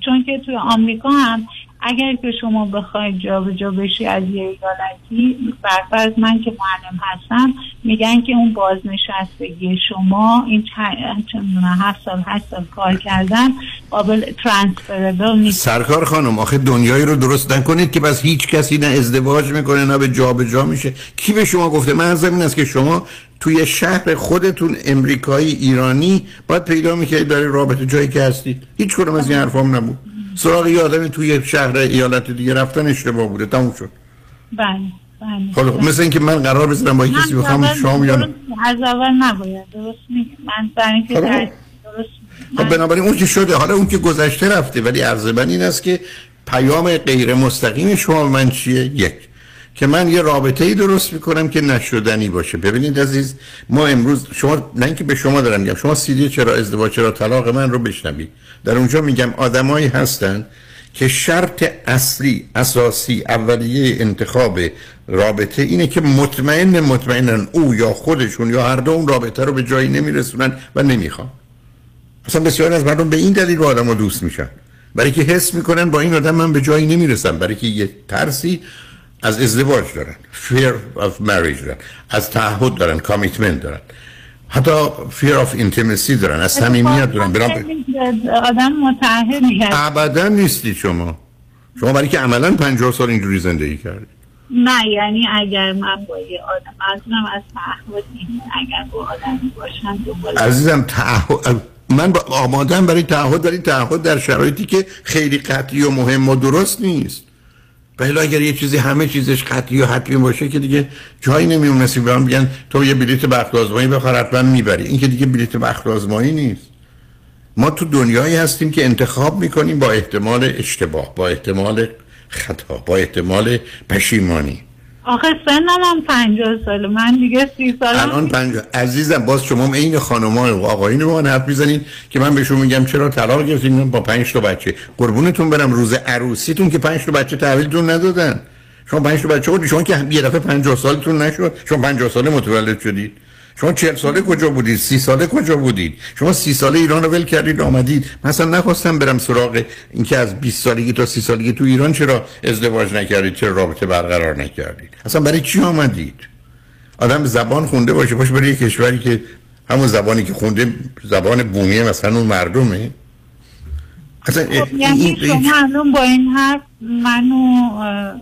چون که توی آمریکا هم اگر که شما بخواید جابجا بشی از یه ایالتی برفرض من که معلم هستم میگن که اون بازنشستگی شما این چند هفت سال هشت سال کار کردن قابل ترانسفربل نیست. سرکار خانم آخه دنیایی رو درست نکنید که بس هیچ کسی نه ازدواج می‌کنه نه به جا به جا میشه. کی به شما گفته؟ من از این است که شما توی شهر خودتون امریکایی ایرانی باید پیدا می‌کردید برای رابطه جایی که هستید. هیچ کدوم از این حرفام نبود. سراغ یه آدمی توی شهر ایالت دیگه رفتن اشتباه بوده تموم شد. بله بله. خب مثل اینکه من قرار بذارم با کسی بخوام شام یا از اول نباید درست من برای اینکه خب. خب بنابراین اون که شده حالا اون که گذشته رفته ولی عرض من این است که پیام غیر مستقیم شما من چیه؟ یک. که من یه رابطه ای درست می‌کنم که نشدنی باشه. ببینید عزیز ما امروز شما نه اینکه به شما دارم میگم شما سیدی چرا ازدواج چرا طلاق من رو بشنوید در اونجا میگم آدمایی هستن که شرط اصلی اساسی اولیه انتخاب رابطه اینه که مطمئن مطمئنن او یا خودشون یا هر دو اون رابطه رو به جایی نمیرسونن و نمی‌خوان. اصلا بسیاری از مردم به این دلیل با آدم رو دوست میشن. برای که حس می‌کنن با این آدم من به جایی نمی‌رسم. برای که یه ترسی از ازدواج دارن fear of marriage دارن از تعهد دارن کامیتمنت دارن. حتی fear of intimacy دارن از صمیمیت دارن. برام آدم متعهد ابدا نیستی شما. شما برای که عملا 50 سال اینجوری زندگی کردی. نه یعنی اگر من با یه آدم منظورم از تعهد اگر با آدمی باشم عزیزم تعهد من با آمادم برای تعهد برای تعهد در شرایطی که خیلی قطعی و مهم و درست نیست. ولی اگر یه چیزی همه چیزش قطعی و حتمی باشه که دیگه جایی نمیمونه به هم بگن تو یه بلیت بخت آزمایی بخواه حتما می‌بری. این که دیگه بلیت بخت آزمایی نیست. ما تو دنیایی هستیم که انتخاب می‌کنیم با احتمال اشتباه با احتمال خطا با احتمال پشیمانی. آخه سنم هم پنجاه سال من دیگه سی سال الان پنجاه. عزیزم باز شما این خانم‌ها و آقایون با حرف می‌زنید که من بهشون میگم چرا طلاق گرفتین؟ با پنج تا بچه. قربونتون برم روز عروسیتون که پنج تا بچه تحویلتون ندادن. شما پنج تا بچه خودی شما که یه دفعه 50 سالتون نشد. شما 50 ساله متولد شدید. شما چهل ساله کجا بودید؟ سی ساله کجا بودید؟ شما سی ساله ایران رو ول کردید آمدید. مثلا نخواستم برم سراغ اینکه از 20 سالگی تا سی سالگی تو ایران چرا ازدواج نکردید چرا رابطه برقرار نکردید؟ اصلا برای چی آمدید؟ آدم زبان خونده باشه باشه برای کشوری که همون زبانی که خونده زبان بومی مثلا اون مردمه. اصلا خب یعنی شما الان با این حرف منو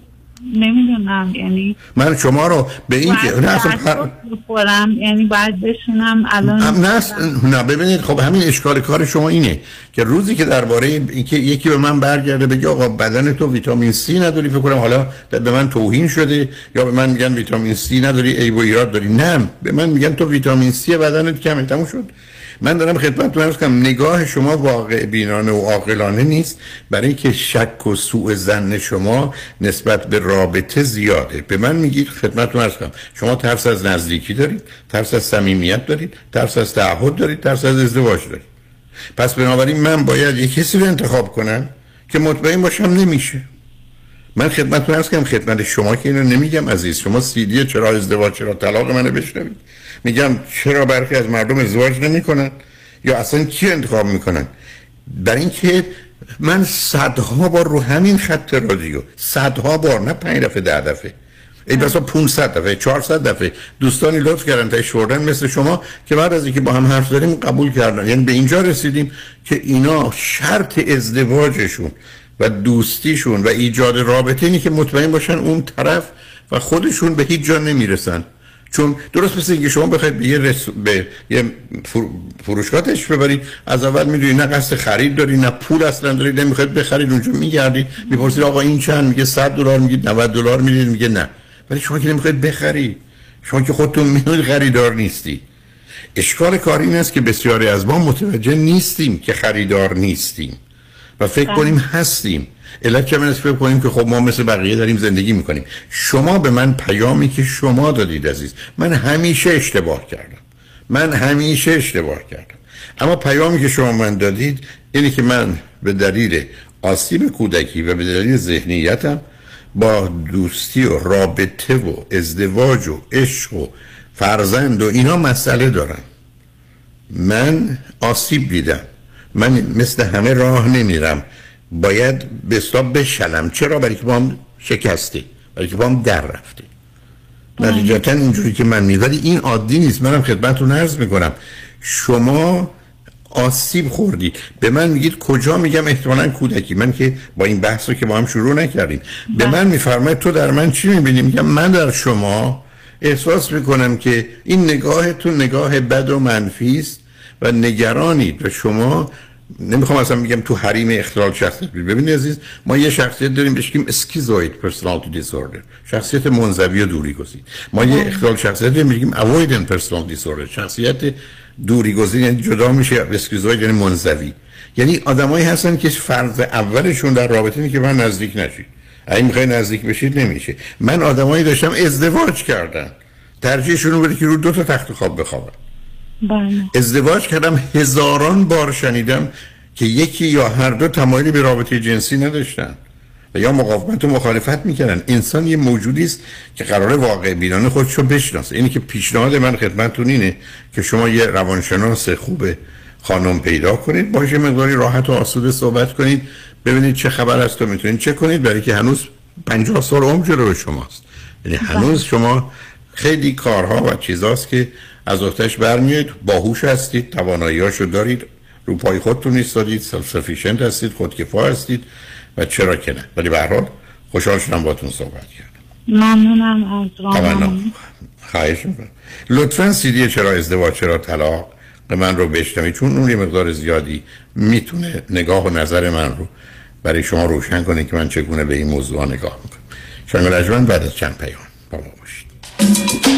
نمی‌دونم یعنی من شما رو به این که نه اصلا یعنی باید بشونم الان نه نه ببینید خب همین اشکال کار شما اینه که روزی که درباره اینکه یکی به من برگرده بگه آقا بدن تو ویتامین سی نداری فکر کنم حالا به من توهین شده یا به من میگن ویتامین سی نداری ای و ایراد داری. نه به من میگن تو ویتامین سی بدنت کمه تموم شد. من دارم خدمت عرض کنم نگاه شما واقع بینانه و عاقلانه نیست. برای اینکه شک و سوء زن شما نسبت به رابطه زیاده. به من میگید خدمت عرض کنم شما ترس از نزدیکی دارید ترس از صمیمیت دارید ترس از تعهد دارید ترس از ازدواج دارید. پس بنابراین من باید یک کسی رو انتخاب کنم که مطمئن باشم نمیشه. من خدمت عرض کنم خدمت شما که اینو نمیگم عزیز. شما سیدی چرا ازدواج چرا طلاق منو بشنوید؟ میگم چرا برخی از مردم ازدواج نمی‌کنن؟ یا اصلا چی انتخاب می‌کنن؟ برای اینکه من صدها بار رو همین خط رادیو صدها بار نه پنج دفعه ده دفعه. ای بسا 500 دفعه 400 دفعه دوستانی لطف کردن تا شوردن مثل شما که بعد از اینکه با هم حرف زدیم قبول کردن. یعنی به اینجا رسیدیم که اینا شرط ازدواجشون. و دوستیشون و ایجاد رابطه اینی که مطمئن باشن اون طرف و خودشون به هیچ جا نمی‌رسن. چون درست مثل اینکه شما بخواید به یه, رس... به یه فروشگاه ببرید از اول می‌دونی نه قصد خرید داری نه پول اصلا داری نمی‌خواید بخرید اونجا میگردید می‌پرسید آقا این چند؟ میگه 100 دلار میگید 90 دلار می‌دید میگه نه. ولی شما که نمی‌خواید بخرید شما که خودتون می‌دونید خریدار نیستی. اشکال کار این است که بسیاری از ما متوجه نیستیم که خریدار نیستیم. و فکر کنیم هستیم. علت که من فکر کنیم که خب ما مثل بقیه داریم زندگی می‌کنیم. شما به من پیامی که شما دادید عزیز من همیشه اشتباه کردم. من همیشه اشتباه کردم. اما پیامی که شما من دادید اینه که من به دلیل آسیب کودکی و به دلیل ذهنیتم با دوستی و رابطه و ازدواج و عشق و فرزند و اینا مسئله دارم. من آسیب دیدم. من مثل همه راه نمیرم. باید به حساب بشلم. چرا؟ برای که با هم شکستی. برای که با هم در رفتی. نتیجتا اینجوری که من ولی این عادی نیست. منم خدمتتون عرض می‌کنم. شما آسیب خوردی به من میگید کجا میگم؟ احتمالا کودکی. من که با این بحث رو که با هم شروع نکردیم. به من میفرماید تو در من چی می‌بینی؟ میگم من در شما احساس می‌کنم که این نگاهتون نگاه بد و منفی است و نگرانید. و شما نمی‌خوام اصلا میگم تو حریم اختلال شخصیت ببینید عزیز ما یه شخصیت داریم بهش میگیم schizoid personality disorder شخصیت منزوی و دوری گزین ما یه اختلال شخصیت داریم میگیم avoidant personality disorder شخصیت دوری گزین یعنی جدا میشه schizoid یعنی منزوی. یعنی آدمایی هستن که فرض اولشون در رابطه اینه که من نزدیک نشید اگه می‌خوای نزدیک بشید نمیشه. من آدمایی داشتم ازدواج کردن ترجیحشون بده که رو دو تا تخت خواب بخوابن. بله. ازدواج کردم هزاران بار شنیدم که یکی یا هر دو تمایلی به رابطه جنسی نداشتن و یا مقاومت و مخالفت می‌کردن. انسان یه موجودی است که قرار واقع بینانه خودشو بشناسه. اینی که پیشنهاد من خدمتتون اینه که شما یه روانشناس خوب خانم پیدا کنید باشه مقداری راحت و آسوده صحبت کنید ببینید چه خبر است و می‌تونید چه کنید برای که هنوز 50 سال عمر جلو شماست. یعنی هنوز شما خیلی کارها و چیزاست که از اختش برمیاد باهوش هستید. تواناییاشو دارید. رو پای خودتون ایستادید. self-sufficient هستید. خودکفا هستید. و چرا که نه. ولی به هر حال خوشحال شدم باتون صحبت کرد ممنونم. از خواهش می‌کنم. لطفا سیدی چرا ازدواج چرا طلاق؟ به من رو بشنوید. چون اون یه مقدار زیادی می‌تونه نگاه و نظر من رو برای شما روشن کنه که من چگونه به این موضوع نگاه می‌کنم. شنگ بعد از چند پیام با ما باشید.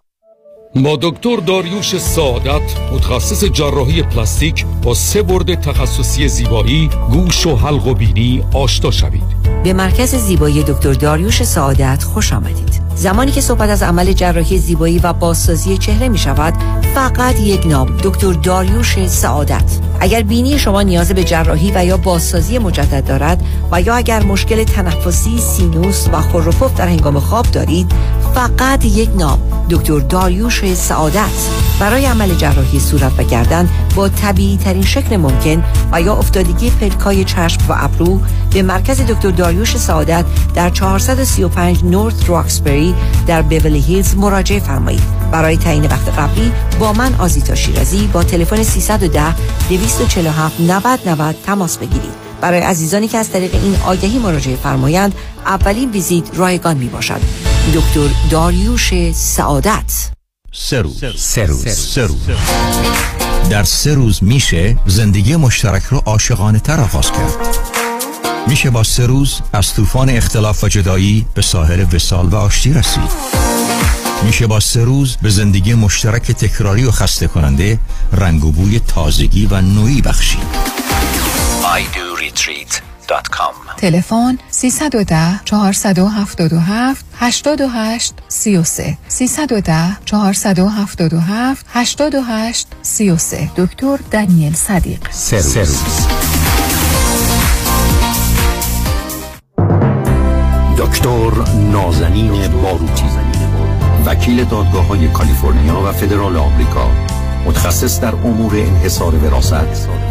با دکتر داریوش سعادت متخصص جراحی پلاستیک با سه برد تخصصی زیبایی گوش و حلق و بینی آشنا شوید. به مرکز زیبایی دکتر داریوش سعادت خوش آمدید. زمانی که صحبت از عمل جراحی زیبایی و بازسازی چهره می شود فقط یک نام دکتر داریوش سعادت. اگر بینی شما نیاز به جراحی و یا بازسازی مجدد دارد و یا اگر مشکل تنفسی سینوس و خروپف در هنگام خواب دارید فقط یک نام دکتر داریوش سعادت. برای عمل جراحی صورت و گردن با طبیعی ترین شکل ممکن و یا افتادگی پلکای چشم و ابرو به مرکز دکتر داریوش سعادت در 435 نورت راکسبری در بیولی هیلز مراجعه فرمایید. برای تعیین وقت قبلی با من آزیتا شیرازی با تلفن 310 247 90 90 تماس بگیرید. برای عزیزانی که از طریق این آگهی مراجعه فرمایند اولین ویزیت رایگان می باشد دکتر داریوش سعادت. سه روز. سه روز. سه روز. در سه روز میشه زندگی مشترک رو عاشقانه تر آغاز کرد. میشه با سه روز از طوفان اختلاف و جدایی به ساحل وسال و آشتی رسید. میشه با سه روز به زندگی مشترک تکراری و خسته کننده رنگ و بوی تازگی و نوعی بخشید. idoretreat.com تلفن 310 477 88 33 310 477 88 33 دکتر دانیل صدیق. سه روز دکتر نازنین باروتی وکیل دادگاه های کالیفرنیا و فدرال آمریکا. متخصص در امور انحصار وراثت.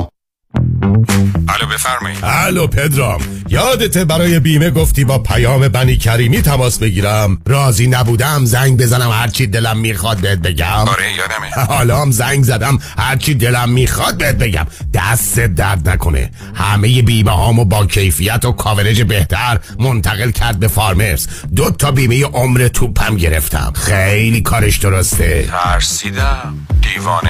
الو بفرمایید. الو پدرام. یادته برای بیمه گفتی با پیام بنی کریمی تماس بگیرم. راضی نبودم زنگ بزنم هرچی دلم می‌خواد بهت بگم. آره یادمه. حالا هم زنگ زدم هرچی دلم می‌خواد بهت بگم. دست درد نکنه. همه بیمه هامو با کیفیت و کاورج بهتر منتقل کرد به فارمرز. دو تا بیمه عمر توپم گرفتم. خیلی کارش درسته. ترسیدم. دیوانه.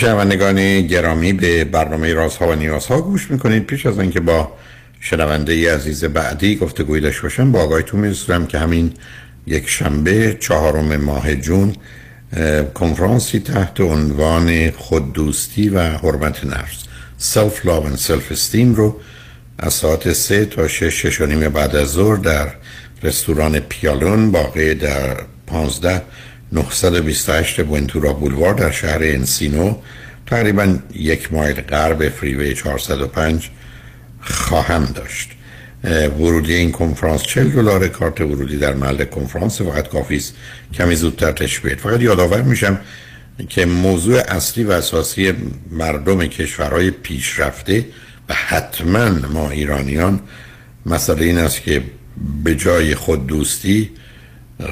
شنوندگان گرامی به برنامه رازها و نیازها گوش می‌کنید. پیش از اینکه با شنونده ای عزیز بعدی گفتگوی داشته باشم به آگاهیتون میرسونم که همین یک شنبه چهارم ماه جون کنفرانسی تحت عنوان خوددوستی و حرمت نفس. self-love و self-esteem رو از ساعت سه تا شش شش و نیم بعد از ظهر در رستوران پیالون واقع در پانزده 928 بونتورا بولوار در شهر انسینو تقریبا یک مایل غرب فریوی 405 خواهم داشت. ورودی این کنفرانس 40 دلار کارت ورودی در محل کنفرانس فقط کافی است. کمی زودتر تشبیه فقط یادآور میشم که موضوع اصلی و اساسی مردم کشورهای پیشرفته و حتما ما ایرانیان مسئله این است که به جای خود دوستی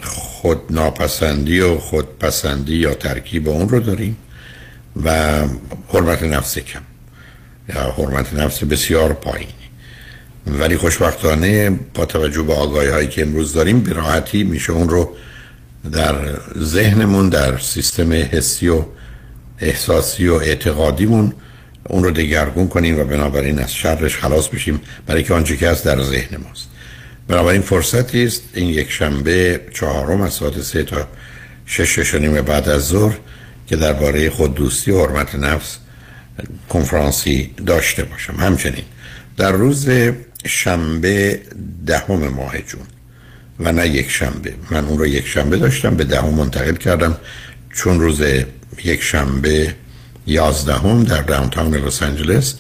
خود ناپسندی و خودپسندی یا ترکیب اون رو داریم و حرمت نفس کم. یا حرمت نفس بسیار پایینی ولی خوشبختانه با توجه به آگاهی هایی که امروز داریم به میشه اون رو در ذهنمون در سیستم حسی و احساسی و اعتقادیمون اون رو دگرگون کنیم و بنابراین از شرش خلاص بشیم برای که آنچه که هست در ذهن ماست. بنابراین فرصتی است این یک شنبه چهارم از ساعت سه تا شش شش نیم بعد از ظهر که درباره خود دوستی و حرمت نفس کنفرانسی داشته باشم. همچنین در روز شنبه دهم ماه جون و نه یک شنبه. من اون رو یک شنبه داشتم به دهم منتقل کردم. چون روز یک شنبه یازدهم در داونتاون لس آنجلس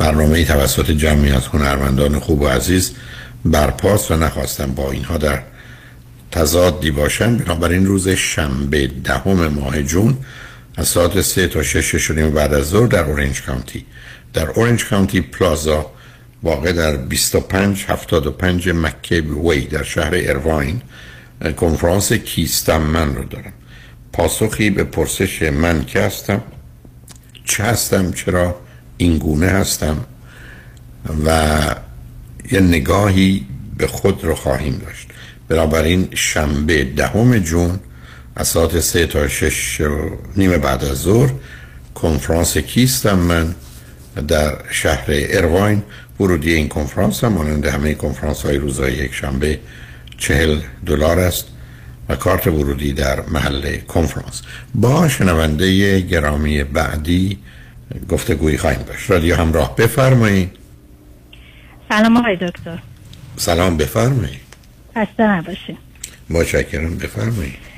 برنامه توسط جمعی از هنرمندان خوب و عزیز برپاس و نخواستم با اینها در تضادی باشم. بنابراین روز شنبه دهم ماه جون از ساعت سه تا شش شدیم بعد از ظهر در اورنج کانتی در اورنج کانتی پلازا واقع در 2575 مکیب وی در شهر ارواین کنفرانس کیستم من رو دارم. پاسخی به پرسش من که هستم چه هستم چرا این گونه هستم و یه نگاهی به خود رو خواهیم داشت. بنابراین شنبه دهم جون از ساعت سه تا شش نیم بعد از ظهر کنفرانس کیستم من در شهر ارواین. ورودی این کنفرانس هم مانند همه کنفرانس های روزهای یک شنبه چهل دلار است و کارت ورودی در محل کنفرانس. با شنونده گرامی بعدی گفتگویی خواهیم داشت. رادیو همراه بفرمایید. سلام آقای دکتر. سلام بفرمایید. خسته نباشید متشکرم بفرمایید.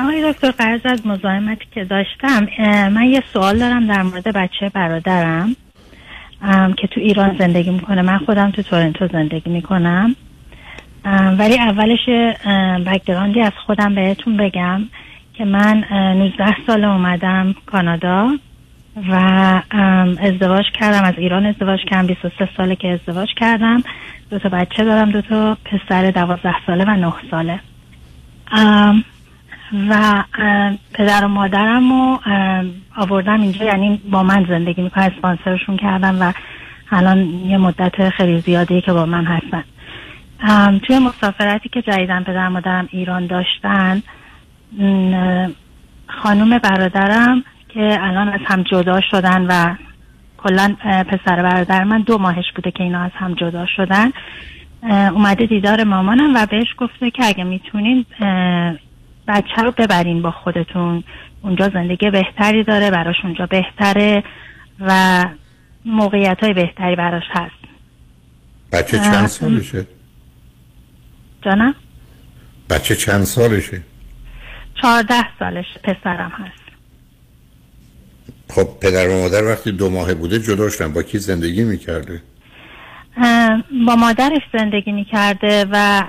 آقای دکتر قرض از مزاحمتی که داشتم من یه سوال دارم در مورد بچه برادرم که تو ایران زندگی می‌کنه. من خودم تو تورنتو زندگی می‌کنم. ولی اولش بکگراندی از خودم بهتون بگم که من 19 سال اومدم کانادا. و ازدواج کردم از ایران ازدواج کردم 23 ساله که ازدواج کردم. دو تا بچه دارم دو تا پسر 12 ساله و 9 ساله. و اه، پدر و مادرم رو آوردم اینجا یعنی با من زندگی می‌کنم اسپانسرشون کردم و الان یه مدت خیلی زیادی که با من هستن. ام، توی مسافرتی که جدیدن پدر و مادرم ایران داشتن م، خانوم برادرم که الان از هم جدا شدن و کلا پسر برادر من دو ماهش بوده که اینا از هم جدا شدن. اومده دیدار مامانم و بهش گفته که اگه می‌تونین بچه رو ببرین با خودتون. اونجا زندگی بهتری داره براش اونجا بهتره و موقعیت های بهتری براش هست. بچه چند سالشه؟ جانم؟ بچه چند سالشه؟ چهارده سالش پسرم هست. خب پدر و مادر وقتی دو ماه بوده جدا شدن. با کی زندگی می‌کرده؟ با مادرش زندگی می‌کرده و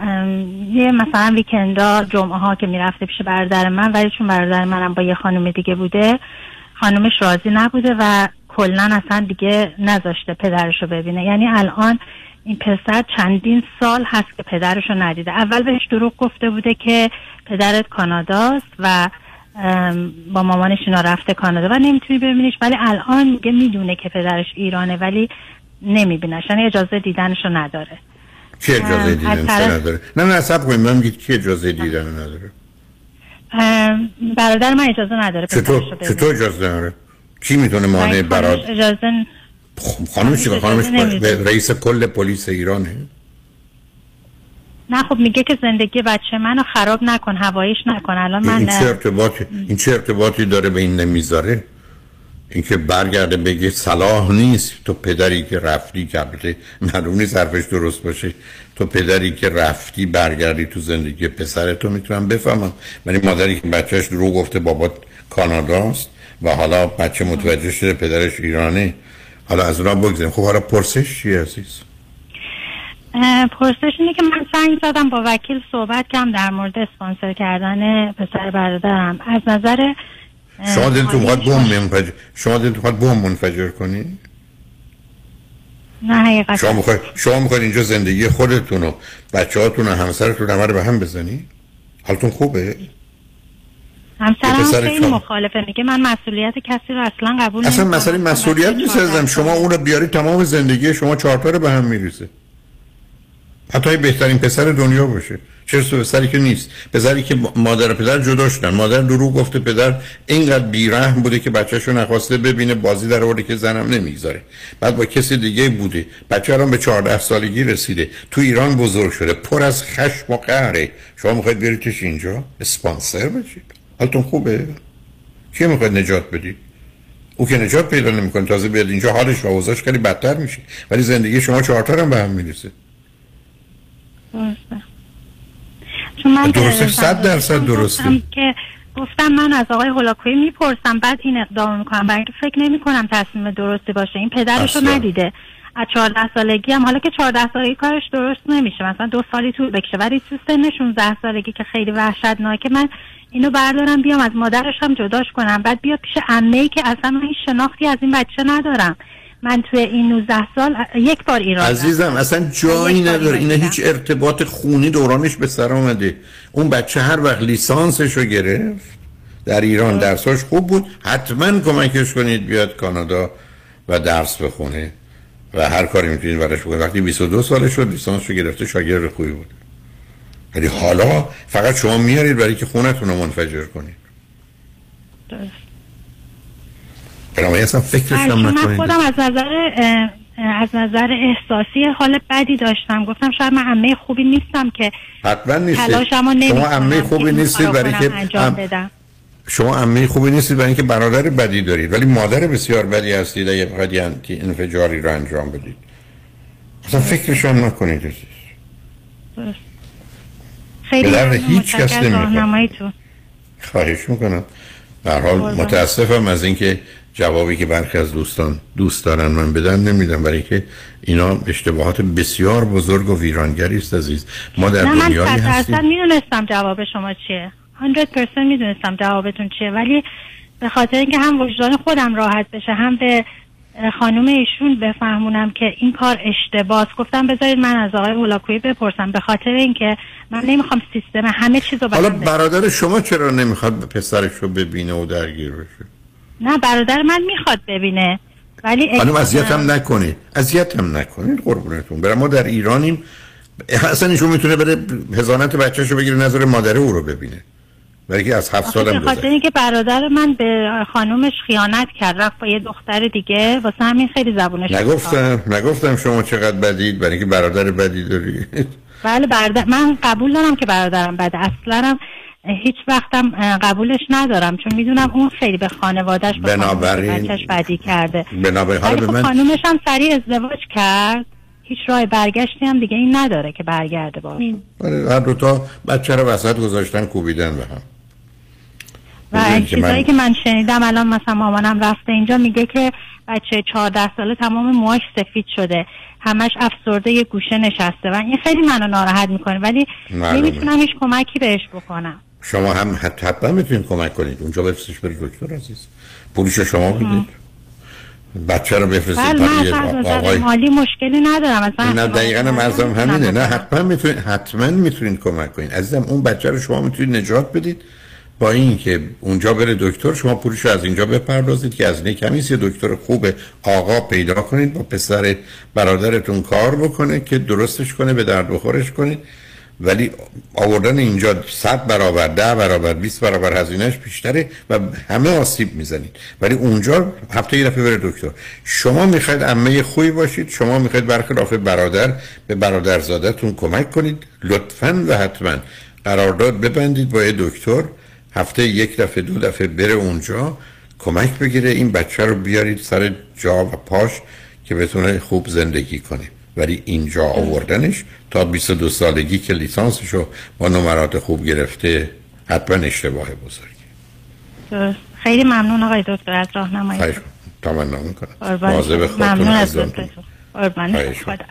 یه مثلا ویکندا جمعه ها که می‌رفته پیش برادر من ولی چون برادر منم با یه خانم دیگه بوده خانومش راضی نبوده و کلا اصلا دیگه نذاشته پدرش رو ببینه. یعنی الان این پسر چندین سال هست که پدرش رو ندیده. اول بهش دروغ گفته بوده که پدرت کاناداست و با مامانش اینا رفته کانادا و نمی‌تونی ببینیش. ولی الان میگه می‌دونه که پدرش ایرانه ولی نمیبینش یعنی اجازه دیدنش رو نداره. کی اجازه اه، از دیدن طرف- نداره؟ نه نه سب کنید من میگید کی اجازه دیدن نداره. برادر من اجازه نداره چطور. چطور اجازه نداره؟ کی می‌تونه مانع خانمش براد اجازه خانم چی؟ خانمش رئیس کل پلیس ایرانه. نه خب میگه که زندگی بچه منو خراب نکن هوایش نکن. الان این من چه ارتباطی این چه ارتباطی داره به این نمی‌ذاره؟ اینکه برگرده بگه صلاح نیست. تو پدری که رفتی البته معلوم نیست حرفش درست باشه. تو پدری که رفتی برگردی تو زندگی پسرتو می‌تونم بفهمم. ولی مادری که بچهش رو گفته بابا کاناداست و حالا بچه متوجه شده پدرش ایرانه. حالا از اونها بگذاریم. خب حالا پرسش چیه عزیز؟ پرسش اینه که من زنگ زدم با وکیل صحبت کردم در مورد اسپانسر کردن پسر برادرم. از نظر شما دلتون می‌خواد مالی- بوم منفجر شما دلتون می‌خواد بوم منفجر کنی؟ نه حقیقتا. شما می‌خواید شما می‌خواید اینجا زندگی خودتون و بچه هاتون و همسرتون همه رو به هم بزنی؟ حالتون خوبه؟ همسرم خیلی. مخالفه. میگه من مسئولیت کسی رو اصلا قبول اصلا. مسئله مسئولیت نیست شما اون رو بیاری تمام زندگی شما چهارتا رو به هم میریزه. حتی بهترین پسر دنیا باشه. سو پسری که نیست. پسری که مادر پدر جدا شدن. مادر دروغ گفته پدر اینقدر بیرحم بوده که بچه‌شو نخواسته ببینه بازی در آورده که زنم نمی‌گذاره. بعد با کسی دیگه بوده. بچه الان به 14 سالگی رسیده. تو ایران بزرگ شده. پر از خشم و قهره. شما می‌خواید بیاریدش اینجا؟ اسپانسر بشید حالتون خوبه؟ کی می‌خواید نجات بدید؟ او که نجات پیدا نمی‌کنه. تازه بیاد اینجا حالش و اوضاعش خیلی بدتر میشه. ولی زندگی شما چهارتا هم به هم می‌رسه. درسته. چون من درسته، که صد درصد گفتم درسته. که گفتم من از آقای هولاکویی می‌پرسم بعد این اقدام می‌کنم. برای فکر نمی کنم تصمیم درستی باشه. این پدرش رو. ندیده. از 14 سالگی هم. حالا که 14 سالگی کارش درست نمیشه. مثلا دو سالی طول بکشه. ولی تو سن 16 سالگی که خیلی وحشتناکه. من اینو بردارم بیام از مادرش هم جداش کنم. بعد بیا پیش عمه ای که اصلا من هیچ شناختی از این بچه ندارم. من توی این 19 سال یک بار ایران عزیزم اصلا جایی نداره. اینا هیچ ارتباط خونی دورانش به سر آمده اون بچه هر وقت لیسانسش رو گرفت در ایران درساش خوب بود. حتما کمکش کنید بیاد کانادا و درس بخونه و هر کاری می‌تونید براش بکنید. وقتی 22 سالش شد لیسانس رو گرفته شاگرد خوبی بود. ولی حالا فقط شما میارید برای که خونتون رو منفجر کنید. بنابراین اصلا فکرش هم چون من خودم از نظر از نظر احساسی حال بدی داشتم گفتم شاید من عمه خوبی نیستم که حتما نیستید شما عمه خوبی نیستید برای که بدم شما عمه خوبی نیستید برای اینکه برادر بدی دارید ولی مادر بسیار بدی هستید اگه بخواید انفجاری رو انجام بدید اصلا فکرش هم نکنید عزیز. خیلی به. هیچ کس. راهنماییتون. خواهش می‌کنم در حال. متاسفم از اینکه جوابی که برخی از دوستان دوست دارن من بدن نمیدم برای که اینا اشتباهات بسیار بزرگ و ویرانگری است عزیز. ما در من دنیایی صد هستیم. درصد می‌دونستم جواب شما چیه. 100% می‌دونستم جوابتون چیه. ولی به خاطر اینکه هم وجدان خودم راحت بشه هم به خانم ایشون بفهمونم که این کار اشتباس. گفتم بذارید من از آقای هولاکویی بپرسم. به خاطر اینکه من نمی‌خوام سیستم همه چیز رو حالا برادر شما چرا نمی‌خواد پسرش رو ببینه و درگیر بشه نه برادر من می‌خواد ببینه. ولی خانم اذیت هم نکنید اذیت هم نکنید قربونتون برای ما در ایرانیم. اصلا ایشون می‌تونه بره هزانت بچهش رو بگیره نظر مادر او رو ببینه. برای که از هفت سالم به خاطر اینکه برادر من به خانومش خیانت کرد رفت با یه دختر دیگه واسه همین خیلی زبونش نگفتم نگفتم شما چقدر بدید برای اینکه برادر بدی داری. بله برادر من قبول دارم که برادرم بده. اصلا هم هیچ وقتم قبولش ندارم چون می‌دونم اون خیلی به خانوادهش به بچهش بدی کرده. بنابراین خب من... خانومش هم سریع ازدواج کرد. هیچ راه برگشتی هم دیگه این نداره که برگرده باش هر دو تا بچه رو وسط گذاشتن کوبیدن به هم. و چیزایی که من شنیدم الان مثلا مامانم رفته اینجا میگه که بچه 14 ساله تمام موهاش سفید شده. همش افسرده یه گوشه نشسته. و این خیلی منو ناراحت می‌کنه ولی نمی‌تونم هیچ کمکی بهش بکنم. شما هم حتما می‌تونید کمک کنید. اونجا بفرستش برید دکتر عزیز. پولش شما بدید بچه رو بفرستید برای آقای مالی مشکلی ندارم. نه دقیقا مرزم همینه. نه حتما می‌تونید حتما می‌تونید کمک کنید. عزیزم اون بچه رو شما می‌تونید نجات بدید. با اینکه اونجا بره دکتر شما پولش رو از اینجا بپردازید که از کمی یه دکتر خوب آقا پیدا کنید با پسر برادرتون کار بکنه که درستش کنه به درد بخورش کنید ولی آوردن اینجا صد برابر ده برابر 20 برابر هزینهش بیشتره و همه آسیب می‌زنید. ولی اونجا هفته یه دفعه بره دکتر. شما می‌خواید عمه خوبی باشید شما می‌خواید برخلاف برادر به برادرزادتون کمک کنید. لطفا و حتما قرارداد ببندید با دکتر. هفته یک دفعه دو دفعه بره اونجا کمک بگیره. این بچه رو بیارید سر جا و پاش که بتونه خوب زندگی کنه. ولی اینجا آوردنش تا 22 سالگی که لیسانسشو با نمرات خوب گرفته حتما اشتباه بزرگی. خیلی ممنون آقای دکتر از راهنمایی. تمنا می‌کنم. مواظب خودتون ممنون از قربان. خدا.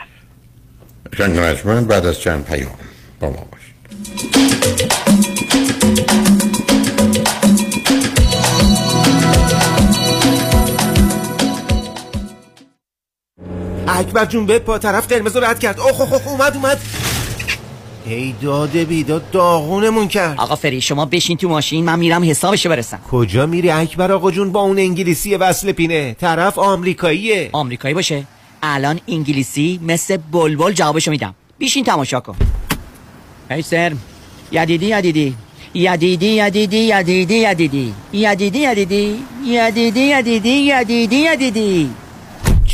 بعد از چند پیام با ما باشید. اکبر جون به پا طرف قرمز رد کرد. اوه اوه اومد اومد. ای داده بیداد داغونمون کرد. آقا فری شما بشین تو ماشین من میرم حسابشو برسم. کجا میری اکبر آقا جون؟ با اون انگلیسی وصل پینه. طرف آمریکاییه. آمریکایی باشه. الان انگلیسی مثل بلبل جوابشو میدم. بیشین تماشا کن. ای سر. یدیدی یدیدی. یدیدی یدیدی یدیدی یدیدی. یدیدی یدیدی. یدیدی یدیدی یدیدی یدیدی.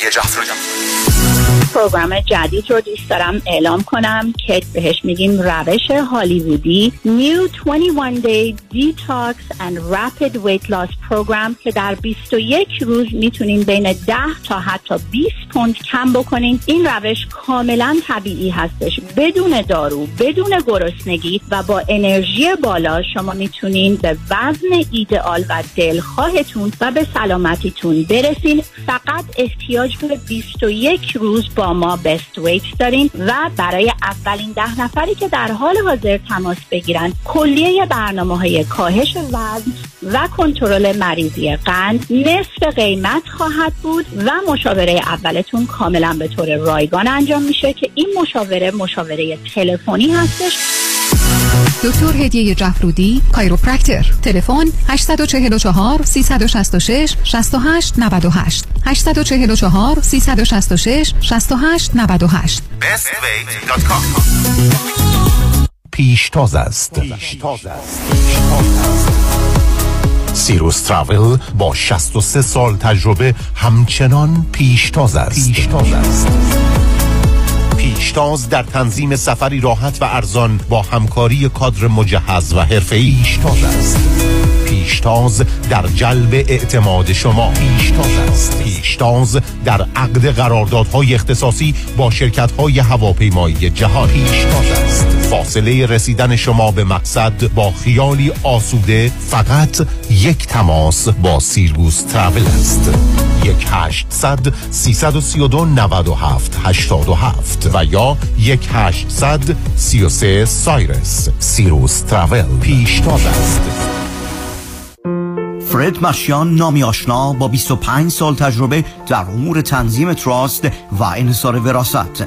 gece Aslı پروگرام جدید رو دوست دارم اعلام کنم که بهش میگیم روش هالیوودی. New 21 Day Detox and Rapid Weight Loss Program که در 21 روز می‌تونین بین 10 تا حتی 20 پوند کم بکنین این روش کاملا طبیعی هستش. بدون دارو بدون گرسنگی و با انرژی بالا شما می‌تونین به وزن ایدئال و دلخواهتون و به سلامتیتون برسین. فقط احتیاج به 21 روز با ما بست ویت داریم و برای اولین ده نفری که در حال حاضر تماس بگیرن کلیه برنامه های کاهش وزن و کنترل مریضی قند نصف قیمت خواهد بود و مشاوره اولتون کاملا به طور رایگان انجام میشه که این مشاوره مشاوره تلفنی هستش. دکتر هدیه جفرودی کایروپرکتر. تلفن 844 366 68 98 844 366 68 98 پیشتاز است. پیشتاز است. سیروس تراول با 63 سال تجربه همچنان پیشتاز است. پیشتاز است. پیشتاز در تنظیم سفری راحت و ارزان با همکاری کادر مجهز و حرفه‌ای. پیشتاز است. پیشتاز در جلب اعتماد شما. پیشتاز است. پیشتاز در عقد قراردادهای اختصاصی با شرکت‌های هواپیمایی جهان. پیشتاز است. فاصله رسیدن شما به مقصد با خیالی آسوده فقط یک تماس با سیرگوس ترافل است. یک هشتصد سیصد و سی و دو و هفت هشتاد و هفت و یا یک هشتصد سی و سه سایرس. سیروس ترافل پیشتاز است. فرد مشیان نامی آشنا با 25 سال تجربه در امور تنظیم تراست و انحصار وراست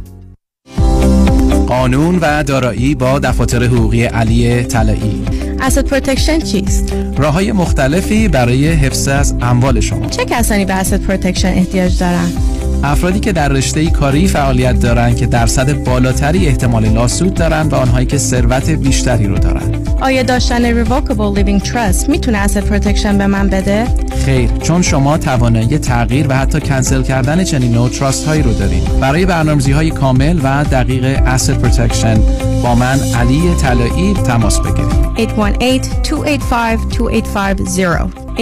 قانون و دارایی با دفاتر حقوقی علی طلایی asset protection چیست؟ راه های مختلفی برای حفاظت از اموال شما چه کسانی به asset protection احتیاج دارند؟ افرادی که در رشته کاری فعالیت دارند که درصد بالاتری احتمال lawsuit دارند و آنهایی که ثروت بیشتری رو دارند آیا داشتن revocable living trust می‌تونه asset protection به من بده؟ خیر چون شما توانایی تغییر و حتی کنسل کردن چنین نوع trust هایی رو دارید. برای برنامه‌ریزی های کامل و دقیق asset protection با من علی طلایی تماس بگیرید. 818-285-2850 818-285-2850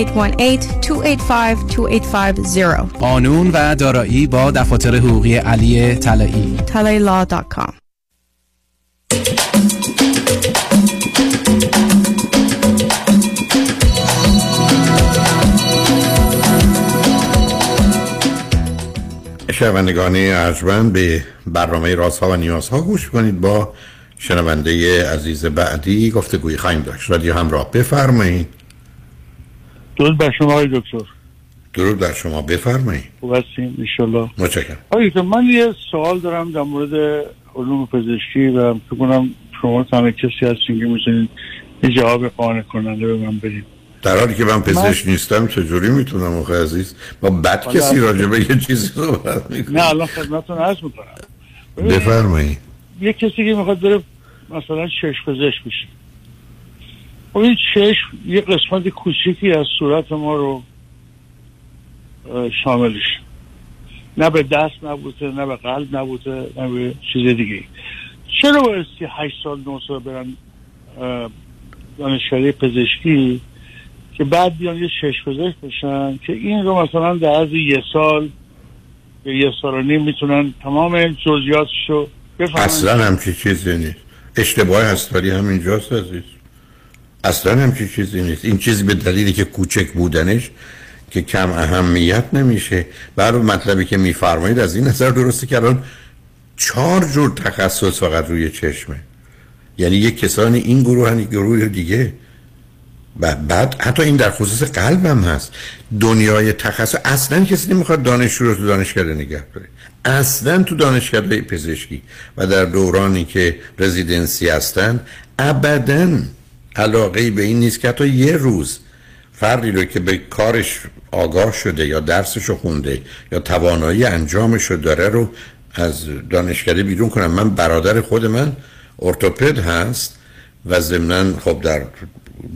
قانون و دارایی با دفاتر حقوقی علی طلایی. talailaw.com شنوندگان ارجمند به برنامه رازها و نیازها گوش کنید با شنونده عزیز بعدی گفتگوی خواهیم داشت. رادیو همراه بفرمایید. درود بر شما آقای دکتر. درود بر شما بفرمایید. خوب هستین انشالله. متشکرم. آقای من یه سوال دارم در مورد علوم پزشکی و فکر کنم شما تنها کسی هستین که می‌تونید یه جواب قانع کننده به من بدید. در حالی که من پزشک نیستم چجوری می‌تونم آخه عزیز؟ با بد کسی راجع به یه چیزی صحبت می‌کنم نه الان خدمتتون عرض می‌کنم. بفرمایید. یه کسی که می‌خواد بره مثلا چشم پزشک بشه. خب این چشم یه قسمت کوچیکی از صورت ما رو شاملش. نه به دست نبوده نه به قلب نبوده نه به چیز دیگه. چرا بایستی هشت سال نه سال برن اه، دانشکده پزشکی؟ که بعد بیان یه چشم پزشک بشن که این رو مثلا در عرض یه سال یا یه سال و نیم می‌تونن تمام جزئیاتش رو بفهمن. اصلا همچی چیزی نیست. اشتباه هستاری همینجاست عزیز. اصلا همچی چیزی نیست. این چیزی به دلیلی که کوچک بودنش که کم اهمیت نمیشه. بر مطلبی که میفرمایید از این نظر درسته که الان چهار جور تخصص فقط روی چشمه. یعنی یک کسانی این گروه هن یک گروه دیگه. و بعد حتی این در خصوص قلبم هست. دنیای تخصص اصلا کسی نمی‌خواد دانشجو رو تو دانشکده نگه داره. اصلا تو دانشکده پزشکی و در دورانی که رزیدنسی هستن ابدا علاقه به این نیست که حتی یه روز فردی رو که به کارش آگاه شده یا درسش رو خونده یا توانایی انجامش رو داره رو از دانشکده بیرون کنم. من برادر خود من ارتوپد هست. و ضمنا خب در